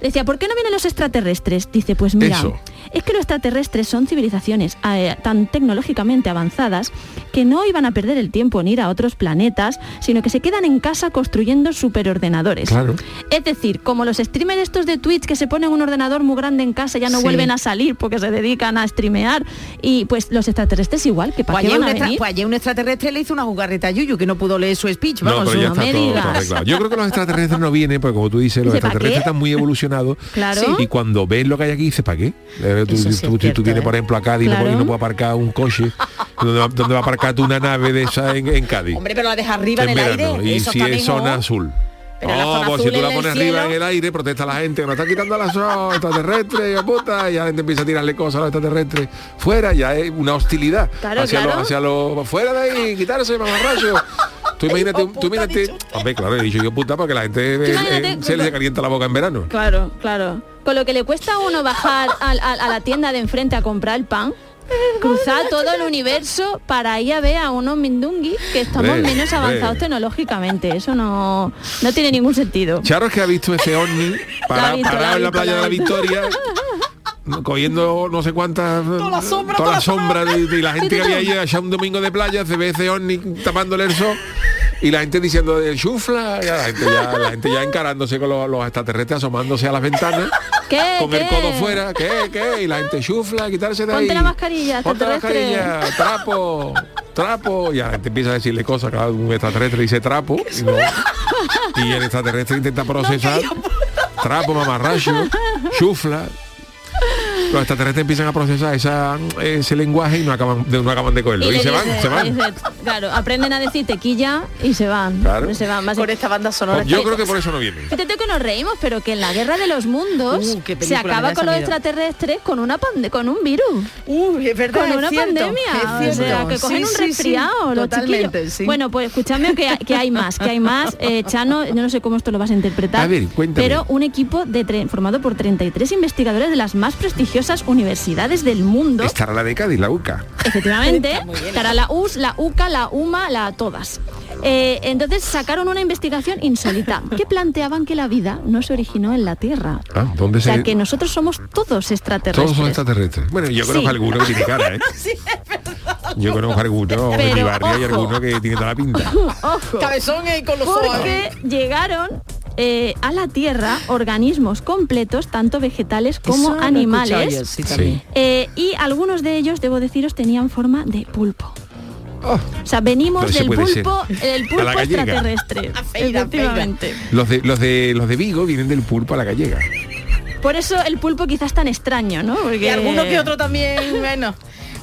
Decía, ¿por qué no vienen los extraterrestres? Dice, pues mira, Eso. Es que los extraterrestres son civilizaciones eh, tan tecnológicamente avanzadas que no iban a perder el tiempo en ir a otros planetas, sino que se quedan en casa construyendo superordenadores. Claro. Es decir, como los streamers estos de Twitch que se ponen un ordenador muy grande en casa y ya no Sí. vuelven a salir porque se dedican a streamear y pues los extraterrestres igual, que para Pues qué ayer, van a venir. pues ayer un extraterrestre le hizo una jugarreta a Yuyu que no pudo leer su speech. No, Vamos, pero ya su- está todo, todo arreglado. Yo creo que los extraterrestres no vienen, porque como tú dices, los Dice, ¿pa' extraterrestres qué? están muy evolucionados. Claro. Sí, Y cuando ves lo que hay aquí, dices, ¿para qué? Tú, sí tú- cierto, tú vienes, ¿eh? por ejemplo, a Cádiz y no y no puedes aparcar un coche. ¿Dónde va, dónde va a aparcar tú una nave de esa en, en Cádiz? Hombre, pero la deja arriba en, el verano. aire. Y eso si es mejor. zona azul. Pero la zona pues si tú la pones arriba cielo- en el aire, protesta la gente, que nos está quitando la zona extraterrestre, puta, y la gente empieza a tirarle cosas a los extraterrestres. Fuera, ya es una hostilidad. Claro, hacia claro. los, hacia los, fuera de ahí, quitarse, mamarracho. Tú imagínate, tú imagínate, hombre, claro, he dicho yo puta porque la gente eh, se le calienta la boca en verano. Claro, claro. Con lo que le cuesta a uno bajar a, la tienda de enfrente a comprar el pan, cruzar todo el universo para ir a ver a unos mindungui que estamos menos avanzados tecnológicamente. Eso no, no tiene ningún sentido. Charo es que ha visto ese ovni para, La visto, la parado en la playa la de la. Victoria. cogiendo no sé cuántas toda la sombra, toda toda la la sombra y, y la gente que había ido allá un domingo de playa se ve ese ovni tapándole el sol y la gente diciendo de chufla y la gente ya, la gente ya encarándose con los, los extraterrestres asomándose a las ventanas ¿Qué? con el ¿Qué? codo fuera ¿qué? ¿qué? y la gente chufla quitarse de ahí Ponte la mascarilla, Ponte la mascarilla, trapo, trapo, y la gente empieza a decirle cosas, cada un extraterrestre dice trapo, y, no- y el extraterrestre intenta procesar, trapo, mamarracho, chufla. Los extraterrestres empiezan a procesar esa, ese lenguaje y no acaban de, no acaban de cogerlo. Y, se van, dice- se van. dice, claro, aprenden a decir tequilla y se van. Claro. Se van. Con esta banda sonora. Yo creo que por eso no vienen. Fíjate que nos reímos, pero que en la guerra de los mundos Uh, se acaba con los miedo. extraterrestres con una pande con un virus. Uh, es verdad, con es una cierto, pandemia. es O sea, que cogen Sí, un sí, sí, resfriado los totalmente, chiquillos. sí. Bueno, pues escúchame que, hay- que hay más, que hay más. Eh, Chano, yo no sé cómo esto lo vas a interpretar. A ver, cuéntame. Pero un equipo de formado por 33 investigadores de las más prestigiosas universidades del mundo. Estará la de Cádiz, la UCA. Efectivamente, estará la US, la UCA, la UMA, la todas. Eh, entonces sacaron una investigación insólita que planteaban que la vida no se originó en la Tierra. Ah, ¿dónde O sea se- que nosotros somos todos extraterrestres. Todos son extraterrestres. Bueno, yo conozco Sí. alguno que tiene cara, ¿eh? Yo conozco alguno en mi barrio hay ojo. alguno que tiene toda la pinta. Ojo. Cabezón y con los Porque llegaron eh, a la Tierra organismos completos, tanto vegetales como Eso animales. yo, sí. Eh, y algunos de ellos, debo deciros, tenían forma de pulpo. O sea, venimos del pulpo, el pulpo extraterrestre. feira, Efectivamente. Los de, los de los de Vigo vienen del pulpo a la gallega. Por eso el pulpo quizás tan extraño, ¿no? Porque... Y alguno que otro también, bueno.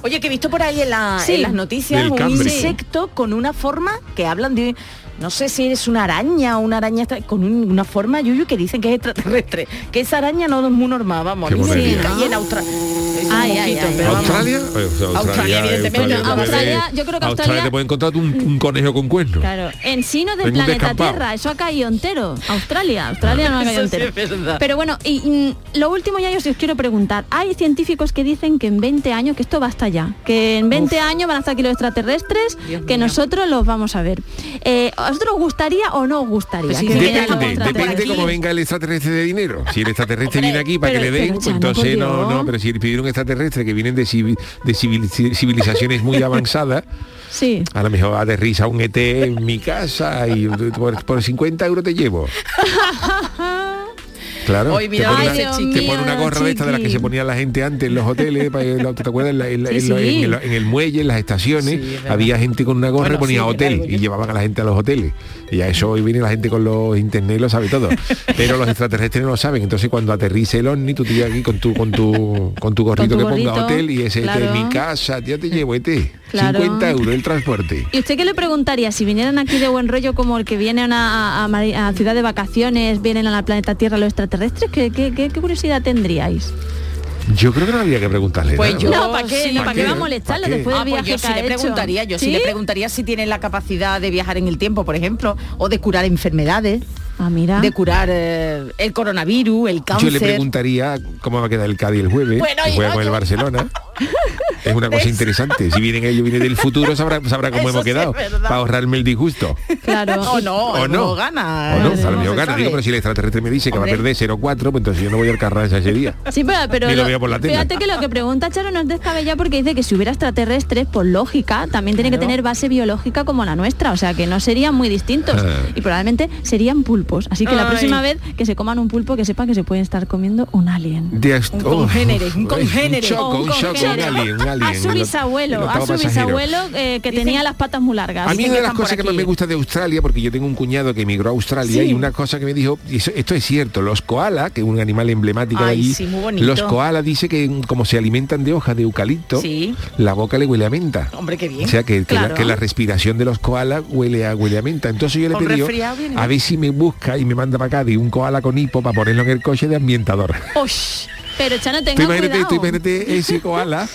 Oye, que he visto por ahí en, la- Sí. en las noticias un insecto con una forma que hablan de no sé si es una araña o una araña con un- una forma yuyu que dicen que es extraterrestre, que esa araña no es muy normal, vamos, monería. cae en Australia. Ay, ay, ay. ¿Australia? Sea, Australia, evidentemente. Australia, yo creo que Australia- te puede encontrar un, un conejo con cuernos. Claro, en sí no del En planeta. Tierra, eso ha caído entero. Australia, Australia no ha caído sí entero. Pero bueno, y, mm, lo último ya yo os quiero preguntar, hay científicos que dicen que en 20 años, que esto basta ya, que en 20 años van a estar aquí los extraterrestres, Dios que mío. nosotros los vamos a ver. Eh, ¿A vosotros os gustaría o no os gustaría? Pues sí, que depende, Depende, cómo venga el extraterrestre de dinero. Si el extraterrestre viene aquí para que le den, pues entonces no, no, pero si pidieron un extraterrestre que vienen de, civi- de civil- civilizaciones muy avanzadas, Sí. a lo mejor aterriza un ET en mi casa y por, por 50 euros te llevo. Claro, Hoy mira, te, pone una, te pone una gorra de esta de las que se ponía la gente antes en los hoteles, para ¿te acuerdas? En, la- en la- Sí, en lo- sí. en el, en el muelle, en las estaciones, es había gente con una gorra Bueno, y ponía hotel y llevaban a la gente a los hoteles. Y a eso hoy viene la gente con los internet y lo sabe todo. Pero los extraterrestres no lo saben. Entonces cuando aterrice el ovni, tú te llegas aquí con tu con tu con tu gorrito que ponga hotel y ese claro. en mi casa, ya te llevo ET. Claro. 50 euros el transporte. ¿Y usted qué le preguntaría si vinieran aquí de buen rollo como el que vienen a, a Ciudad de Vacaciones, vienen a la planeta Tierra los extraterrestres? ¿Qué, qué, qué- qué curiosidad tendríais? Yo creo que no habría que preguntarle. Pues nada. yo No, ¿para qué? sí, No, ¿para qué va a molestarlo ¿Para qué? después Ah, del pues viaje yo que sí ha le hecho? preguntaría, yo sí, ¿Sí? le preguntaría si tienen la capacidad de viajar en el tiempo, por ejemplo, o de curar enfermedades, Ah, mira. de curar eh, el coronavirus, el Yo cáncer. le preguntaría cómo va a quedar el Cádiz el jueves, Bueno, que y juega no, con el yo- Barcelona. Es una cosa interesante. Si vienen ellos, vienen del futuro, sabrá, sabrá cómo Eso hemos sí quedado. verdad. para ahorrarme el disgusto. Claro. O no, O no. gana. O no, a lo mejor gana. Digo, pero si el extraterrestre me dice que va a perder 0-4, pues entonces yo no voy al Carranza ese día. Sí, pero, lo veo por la tele. fíjate que lo que pregunta Charo no es descabellado porque dice que si hubiera extraterrestres, por lógica, también tiene que tener base biológica como la nuestra, o sea que no serían muy distintos Ah. y probablemente serían pulpos. Así que la Ay. próxima vez que se coman un pulpo, que sepan que se pueden estar comiendo un alien. De Un oh, congénere, un congénere. Un choco, un choco, un congénere. alien, un alien. A su el- bisabuelo, el a su bisabuelo eh, que Dicen- tenía las patas muy largas. A mí una de las cosas que más me gusta de Australia, porque yo tengo un cuñado que emigró a Australia Sí. y una cosa que me dijo, y eso- esto es cierto, los koalas, que es un animal emblemático de Ay, allí, sí, muy bonito. los koalas dice que como se alimentan de hojas de eucalipto, Sí. la boca le huele a menta. Hombre, qué bien. O sea que, que la, que la respiración de los koalas huele a huele a menta. Entonces yo le pedí a ver si me busca y me manda para de un koala con hipo para ponerlo en el coche de ambientador. Ush. Pero Tú tenga imagínate, tú cuidado. imagínate ese koala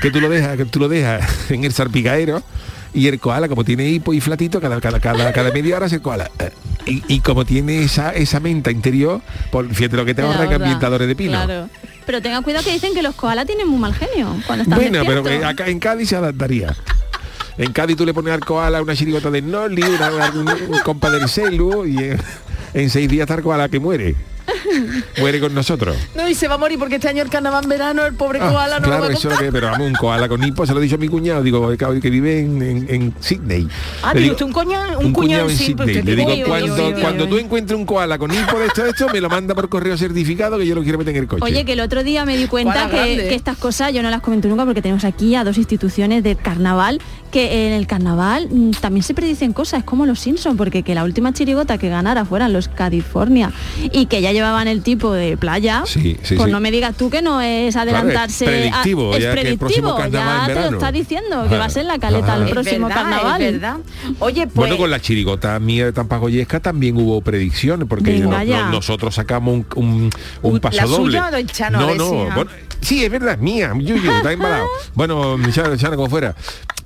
que tú lo dejas, que tú lo dejas en el salpicadero y el koala como tiene hipo y flatito cada cada cada, cada media hora es el koala. Y, y como tiene esa esa menta interior, por fíjate lo que te ahorra ambientadores de pino. Claro. Pero tenga cuidado que dicen que los koalas tienen muy mal genio cuando están Bueno, pero despiertos. eh, acá en Cádiz se adaptaría. En Cádiz tú le pones al koala una chirigota de Noli, una, una- un, compa del celu y en seis días está el koala que muere. Muere con nosotros. No, y se va a morir porque este año el carnaval en verano, el pobre Ah, koala no claro, lo va a eso que, pero vamos, un koala con hipo, se lo he dicho a mi cuñado, digo, que, que vive en, en, en Sydney. Ah, digo, usted un cuñado, un, un cuñado cuñado en Sydney. Le digo, cuando, cuando tú encuentres un koala con hipo de esto, de esto, me lo manda por correo certificado que yo lo quiero meter en el coche. Oye, que el otro día me di cuenta que, estas cosas yo no las comento nunca porque tenemos aquí a dos instituciones del carnaval que en el carnaval mm, también se predicen cosas, es como los Simpsons, porque que la última chirigota que ganara fueran los California y que ya llevaban el tipo de playa, Sí, sí, pues sí. no me digas tú que no es adelantarse. Claro, es predictivo, a- ya que el te lo está diciendo, que va a ser la caleta Ajá. el Es próximo verdad, carnaval. Es verdad. Oye, pues Bueno, con la chirigota mía de Tampagoyesca también hubo predicciones, porque no- no- nosotros sacamos un, un, paso ¿la doble. suya o del Chano? A No, ver no, si, bueno, sí, es verdad, es mía, Yuyu, está embalado. Bueno, Chano, como fuera.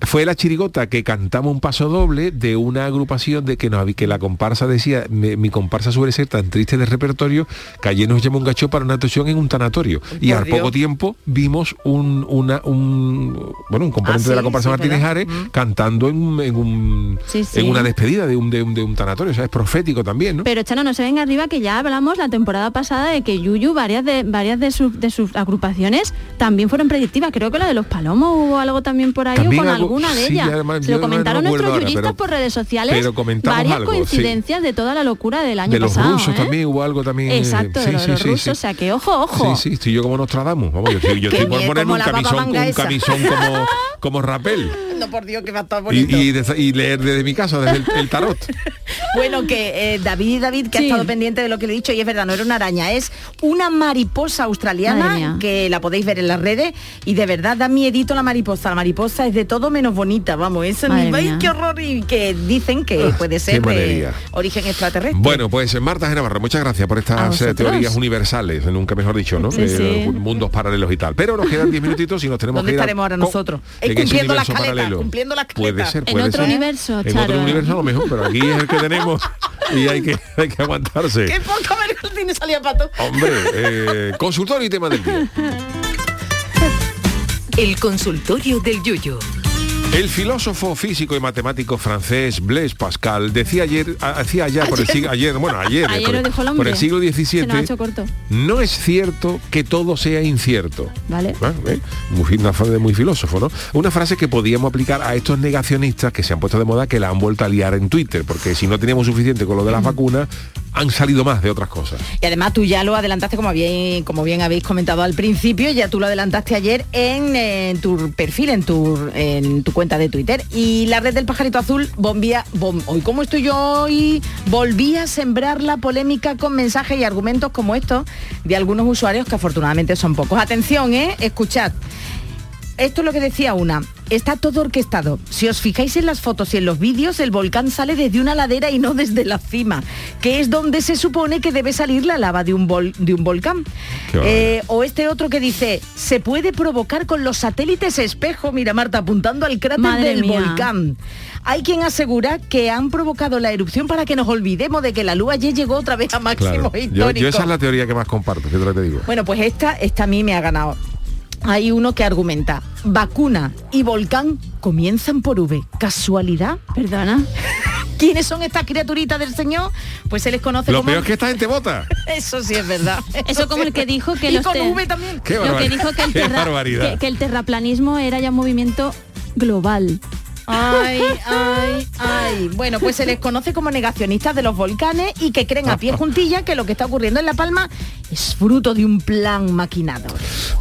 Fue la chirigota que cantamos un paso doble de una agrupación de que nos que la comparsa decía, "Me- mi comparsa suele ser tan triste de repertorio que ayer nos llamó un gacho para una actuación en un tanatorio. Y al poco tiempo vimos un, una, un bueno un componente Ah, de la comparsa sí, Martínez. Ares Mm. cantando en, un- en un Sí, sí. en una despedida de un, de un, de un tanatorio, o sea, es profético también, ¿no? Pero Chano, no se venga arriba que ya hablamos la temporada pasada de que Yuyu, varias de varias de sus de sus agrupaciones también fueron predictivas. Creo que la de los palomos hubo algo también por ahí También o con alguna alguna de sí, ellas. además, Se lo comentaron nuestros ahora, pero- por redes sociales. pero varias algo, sí. coincidencias de toda la locura del año de los pasado. rusos ¿eh? también hubo algo también. eh, Exacto, sí, de, los- sí, de los sí, rusos. sí. O sea que ojo, ojo. Sí, sí, estoy yo como Nostradamus. Vamos, yo estoy, yo Qué estoy por ponerme un camisón, un como, como rapel. No, por Dios, que va a estar bonito. Y, y, de- y leer desde mi casa, desde el, el tarot. Bueno, que eh, David David, que ha estado pendiente de lo que le he dicho, y es verdad, no era una araña, es una mariposa australiana que la podéis ver en las redes y de verdad da miedito la mariposa. La mariposa es de todo menos bonita, vamos, eso ni ¡ay, mía. qué horror! Y que dicen que puede ser de origen extraterrestre. Bueno, pues Marta Genavarro, muchas gracias por estas eh, teorías universales, nunca mejor dicho, ¿no? Sí, Eh, sí. mundos paralelos y tal. Pero nos quedan 10 minutitos y nos tenemos ¿Dónde que ir estaremos ahora nosotros? en Eh, cumpliendo la universo caleta, paralelo. cumpliendo la Puede ser, En otro ser. universo, En Charo. otro universo a lo mejor, pero aquí es el que tenemos y hay que, hay que aguantarse. ¡Qué poca vergüenza tiene salía pato! Hombre, eh, consultorio y tema del día. El consultorio del Yuyo. El filósofo físico y matemático francés Blaise Pascal decía ayer, hacía ya por el siglo, ayer, bueno, ayer, Ayer por, dijo el por hombre. el siglo XVII, corto. no es cierto que todo sea incierto. Vale. Ah, ¿eh? Muy- Una frase muy filósofo, ¿no? Una frase que podíamos aplicar a estos negacionistas que se han puesto de moda, que la han vuelto a liar en Twitter, porque si no teníamos suficiente con lo de las vacunas, han salido más de otras cosas. Y además tú ya lo adelantaste como bien, como bien habéis comentado al principio, ya tú lo adelantaste ayer en, tu perfil, en tu, en tu cuenta de Twitter. Y la red del pajarito azul bombía, bom- hoy como estoy yo hoy, volvía a sembrar la polémica con mensajes y argumentos como estos de algunos usuarios que afortunadamente son pocos. Atención, ¿eh? Escuchad. Esto es lo que decía una. Está todo orquestado. Si os fijáis en las fotos y en los vídeos, el volcán sale desde una ladera y no desde la cima, que es donde se supone que debe salir la lava de un, vol- de un volcán. Eh, o este otro que dice, se puede provocar con los satélites espejo, mira Marta, apuntando al cráter Madre del mía. volcán. Hay quien asegura que han provocado la erupción para que nos olvidemos de que la luz ayer llegó otra vez a máximo Claro. Yo, histórico. yo esa es la teoría que más comparto, que te digo. Bueno, pues esta, esta a mí me ha ganado. Hay uno que argumenta, vacuna y volcán comienzan por V. ¿Casualidad? Perdona. ¿Quiénes son estas criaturitas del Señor? Pues se les conoce Lo como... peor es que esta gente vota. Eso sí es verdad. Eso como el que dijo que y los con V también. Qué lo que dijo que el, Qué terra- barbaridad. que- que el terraplanismo era ya un movimiento global. Ay, ay, ay. Bueno, pues se les conoce como negacionistas de los volcanes y que creen a pie juntilla que lo que está ocurriendo en La Palma es fruto de un plan maquinado.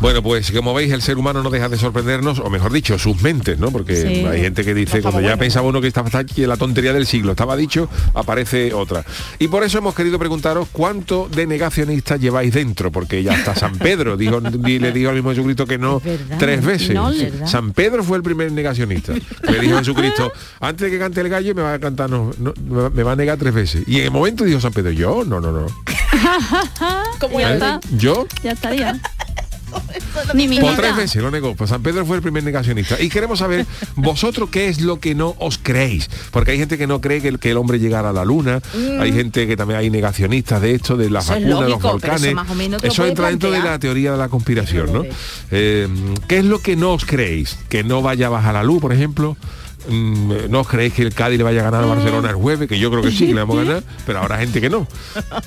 Bueno, pues como veis, el ser humano no deja de sorprendernos, o mejor dicho, sus mentes, ¿no? Porque Sí. hay gente que dice, cuando ya pensaba uno que estaba aquí la tontería del siglo estaba dicho, aparece otra. Y por eso hemos querido preguntaros cuánto de negacionistas lleváis dentro, porque ya hasta San Pedro dijo, di- le dijo al mismo Jesucristo que no verdad. tres veces. No. San Pedro fue el primer negacionista. Le dijo a Jesucristo, antes de que cante el gallo me va a cantar, no, no, me va- me va a negar tres veces. Y en el momento dijo San Pedro, yo, no, no, no. Como ya está. ¿Yo? Ya estaría. Ni mi Por tres veces lo negó. Pues San Pedro fue el primer negacionista. Y queremos saber vosotros qué es lo que no os creéis. Porque hay gente que no cree que el, que el hombre llegara a la luna. Mm. Hay gente que también hay negacionistas de esto, de las Eso vacunas, de los eso volcanes. más o menos Eso puedes entra dentro de la teoría de la conspiración, ¿no? Eh, ¿Qué es lo que no os creéis? Que no vaya a bajar la luz, por ejemplo. Mm, no os creéis que el Cádiz le vaya a ganar a Barcelona el jueves, que yo creo que sí, que le vamos a ganar, pero habrá gente que no.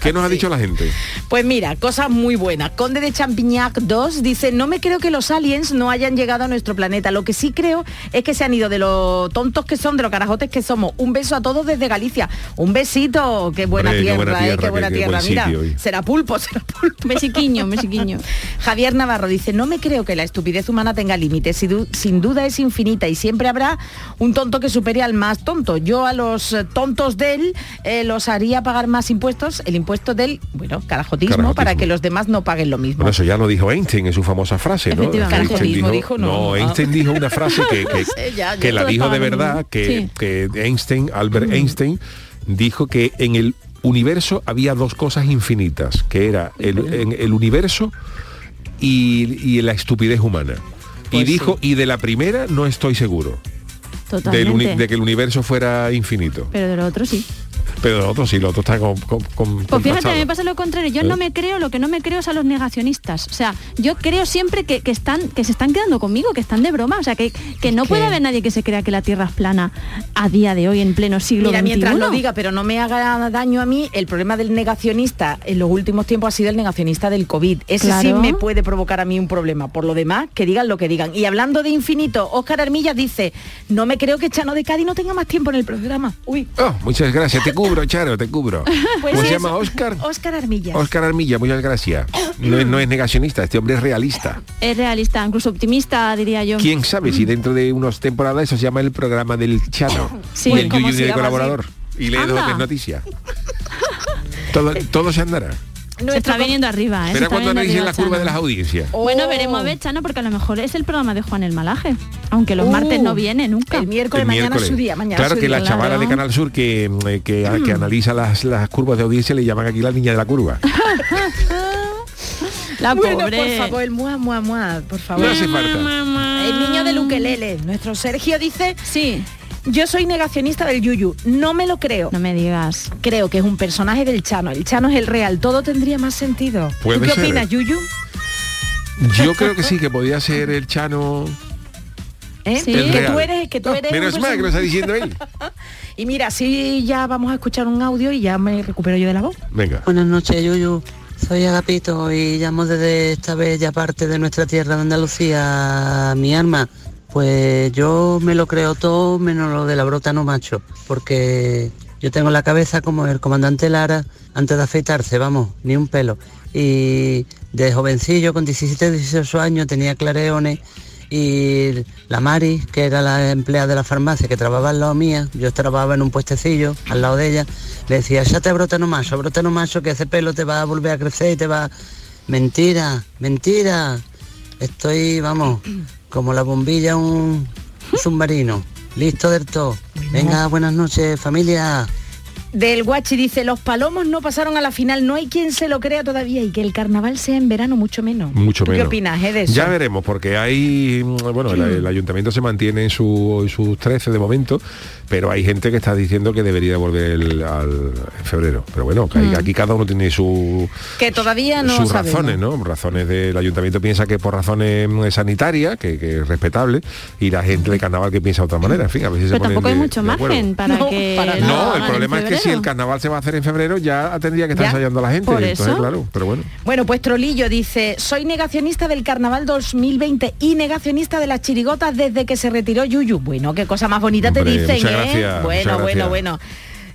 ¿Qué nos ha dicho la gente? Pues mira, cosas muy buenas. Conde de Champignac 2 dice, no me creo que los aliens no hayan llegado a nuestro planeta. Lo que sí creo es que se han ido de lo tontos que son, de los carajotes que somos. Un beso a todos desde Galicia. Un besito. Qué buena Hombre, qué tierra, buena eh, tierra, qué buena qué- qué tierra. buen Mira, hoy. será pulpo, será pulpo. Besiquiño, besiquiño. Javier Navarro dice, no me creo que la estupidez humana tenga límites, sin duda es infinita y siempre habrá un tonto que supere al más tonto. Yo a los eh, tontos de él eh, los haría pagar más impuestos, el impuesto del, bueno, carajotismo, Carajotismo. para que los demás no paguen lo mismo. Bueno, eso ya lo dijo Einstein en su famosa frase, ¿no? Einstein dijo, no. Einstein dijo una frase que, que, Sí, ya, ya que la dijo de verdad, que, Sí. que Einstein, Albert Einstein, dijo que en el universo había dos cosas infinitas, que era el, en el universo y, y la estupidez humana. y Pues dijo, y de la primera no estoy seguro. Del de que el universo fuera infinito. Pero de lo otro sí. Pero lo otro sí, lo otro está con, con, con- Pues fíjate, a contrastado. mí me pasa lo contrario. Yo ¿Eh? no me creo, lo que no me creo es a los negacionistas. O sea, yo creo siempre que, que están, que se están quedando conmigo, que están de broma. O sea, que, que no puede haber nadie que se crea que la Tierra es plana a día de hoy, en pleno siglo Mira, XXI. mientras lo diga, pero no me haga daño a mí, el problema del negacionista en los últimos tiempos ha sido el negacionista del COVID. Ese sí Claro. me puede provocar a mí un problema. Por lo demás, que digan lo que digan. Y hablando de infinito, Óscar Armillas dice, no me creo que Chano de Cádiz no tenga más tiempo en el programa. Uy. Oh, muchas gracias, te cubro, Charo, te cubro. Pues ¿Cómo se es llama Oscar? Óscar Armillas. Oscar Armilla, muchas gracias. No es, no es negacionista, este hombre es realista. Es realista, incluso optimista, diría yo. ¿Quién sabe si dentro de unas temporadas eso se llama el programa del Chano? Sí. y el ¿Cómo Yuyu se de llama colaborador. Y lee dos o Anda. tres noticias. todo, todo se andará. Se está viniendo arriba, ¿eh? Se Espera está cuando arriba, la curva de las audiencias. Bueno, veremos a ver, Chano, porque a lo mejor es el programa de Juan el Malaje. Aunque los Uh, martes no viene nunca. El miércoles, El mañana miércoles. su día, mañana claro su que día. la chavala de Canal Sur que, eh, que, que analiza las, las curvas de audiencia le llaman aquí la niña de la curva. La bueno, pobre. por favor, el mua, mua, mua, por favor. No hace falta. El niño del ukelele. Nuestro Sergio dice, sí, yo soy negacionista del Yuyu. No me lo creo. No me digas. Creo que es un personaje del Chano. El Chano es el real. Todo tendría más sentido. ¿Tú qué ser. opinas, Yuyu? Yo creo que sí, que podía ser el Chano. ¿Eh? Sí. Que El real. tú eres, que tú eres. menos un mal que lo está diciendo él. y mira, así ya vamos a escuchar un audio y ya me recupero yo de la voz. Venga. Buenas noches, Yuyu. Soy Agapito y llamo desde esta bella parte de nuestra tierra de Andalucía, mi alma. Pues yo me lo creo todo menos lo de la brota no macho, porque yo tengo la cabeza como el comandante Lara antes de afeitarse, vamos, ni un pelo. Y de jovencillo, con 17, 18 años, tenía clareones y la Mari, que era la empleada de la farmacia que trabajaba al lado mía, yo trabajaba en un puestecillo al lado de ella, le decía, ya te brota no macho, brota no macho, que ese pelo te va a volver a crecer y te va... Mentira, mentira. Estoy, vamos, como la bombilla un, submarino. Listo del todo. Venga, buenas noches, familia. Del Guachi dice, los palomos no pasaron a la final, no hay quien se lo crea todavía y que el carnaval sea en verano mucho menos. Mucho ¿Tú menos. ¿Qué opinas eh, de eso? Ya veremos, porque hay, mm, bueno, el, el ayuntamiento se mantiene en, su, en sus 13 de momento, pero hay gente que está diciendo que debería volver el- al en febrero. Pero bueno, que hay- Mm. aquí cada uno tiene su, Que todavía no sus sabemos. razones, ¿no? Razones del ayuntamiento piensa que por razones mm, sanitarias, que, que es respetable, y la gente de carnaval que piensa de otra manera. En fin, a se Pero ponen tampoco hay mucho margen para que... para No, hagan el en problema es que si el carnaval se va a hacer en febrero ya tendría que estar Ya, ensayando la gente. por Entonces, eso. claro, pero bueno. Bueno, pues Trolillo dice, soy negacionista del carnaval 2020 y negacionista de las chirigotas desde que se retiró Yuyu. Bueno, qué cosa más bonita te dicen, ¿eh? gracias, bueno, bueno, bueno.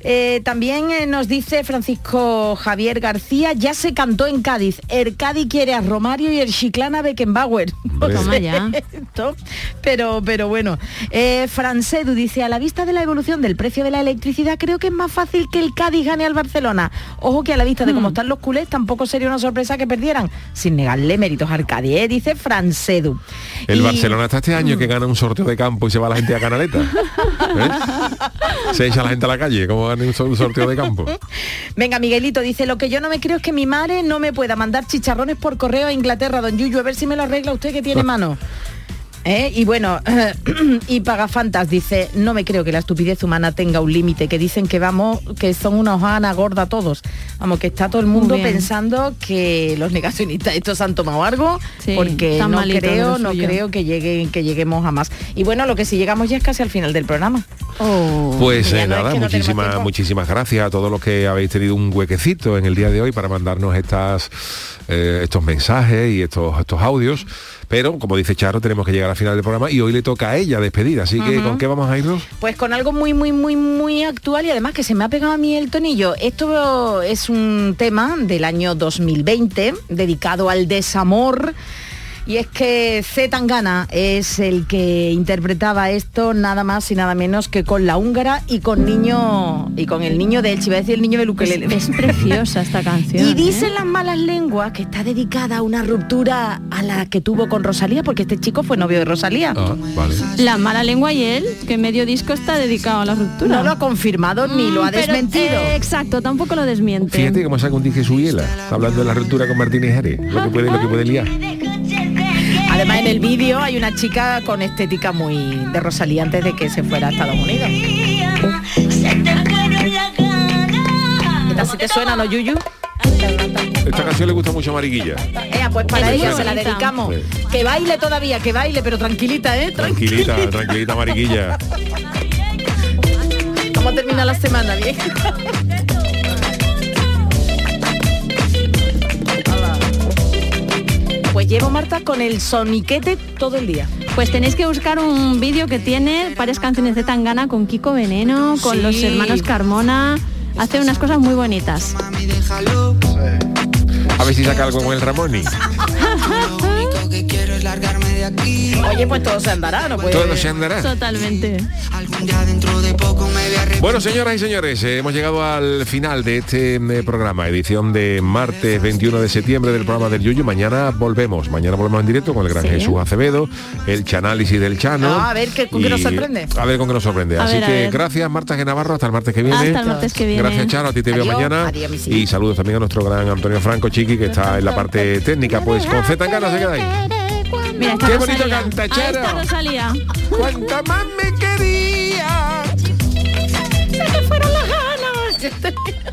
Eh, también eh, nos dice Francisco Javier García, ya se cantó en Cádiz. El Cádiz quiere a Romario y el Chiclana a Beckenbauer. Esto, pero, pero bueno. Eh, Francedu dice, a la vista de la evolución del precio de la electricidad, creo que es más fácil que el Cádiz gane al Barcelona. Ojo que a la vista de cómo están los culés, tampoco sería una sorpresa que perdieran, sin negarle méritos al Cádiz, ¿eh? dice Francedu. El Y- Barcelona está este año que gana un sorteo de campo y se va la gente a Canaleta. Se echa la gente a la calle, como un sorteo de campo. Venga, Miguelito dice, lo que yo no me creo es que mi madre no me pueda mandar chicharrones por correo a Inglaterra, don Yuyu, a ver si me lo arregla usted que tiene mano. ¿Eh? Y bueno, y Pagafantas dice, no me creo que la estupidez humana tenga un límite, que dicen que vamos, que son unos ana gorda todos. Vamos, que está todo el mundo pensando que los negacionistas estos han tomado algo, Sí, porque no creo, no creo que lleguen, que lleguemos a más. Y bueno, lo que si llegamos ya es casi al final del programa. Pues Ya eh, no es nada, que muchísimas, muchísimas gracias a todos los que habéis tenido un huequecito en el día de hoy para mandarnos estas, eh, estos mensajes y estos, estos audios. Pero, como dice Charo, tenemos que llegar al final del programa y hoy le toca a ella despedir. Así que. ¿con qué vamos a irnos? Pues con algo muy, muy, muy, muy actual y además que se me ha pegado a mí el tonillo. Esto es un tema del año 2020 dedicado al desamor. Y es que Z Tangana es el que interpretaba esto nada más y nada menos que con la húngara y con niño y con el niño de él, iba a decir el niño de ukelele. Es, es preciosa esta canción. Y ¿eh? dicen las malas lenguas que está dedicada a una ruptura a la que tuvo con Rosalía, porque este chico fue novio de Rosalía. Ah, vale. La mala lengua y él, que medio disco está dedicado a la ruptura. No lo ha confirmado ni lo ha Mm, pero, desmentido. eh, exacto, tampoco lo desmiente. Fíjate cómo saca un dije su hiela, hablando de la ruptura con Martínez Jerez, lo que puede, lo que puede liar. Además en el vídeo hay una chica con estética muy de Rosalía antes de que se fuera a Estados Unidos. Esta sí te suena, ¿no, Yuyu? Esta canción le gusta mucho a Mariquilla. Pues para ella se la dedicamos. Sí. Que baile todavía, que baile, pero tranquilita, ¿eh? Tranquilita, tranquilita, Mariquilla. ¿Cómo termina la semana? Bien. Llevo Marta con el soniquete todo el día. Pues tenéis que buscar un vídeo que tiene varias canciones de Tangana con Kiko Veneno, con Sí. los hermanos Carmona. Hace unas cosas muy bonitas. A ver si saca algo con el Ramoni. Oye, pues todo se andará, ¿no? Pues, Todo se andará. Totalmente. Bueno, señoras y señores, eh, hemos llegado al final de este eh, programa, edición de martes 21 de septiembre del programa del Yuyu. Mañana volvemos, mañana volvemos en directo con el gran Sí. Jesús Acevedo, el chanálisis del Chano. Ah, a ver qué- con qué nos sorprende. A ver con qué nos sorprende. A Así ver, que gracias Marta G. Navarro, hasta el martes que viene. Hasta el martes que viene. Gracias Chano, a ti te veo Adiós, mañana. adiós, y saludos también a nuestro gran Antonio Franco Chiqui, que está en la parte técnica. Pues con Z se quedáis. Mira, Qué bonito salía. cantachero. Ah, Cuanta más me quería. Se te fueron las ganas.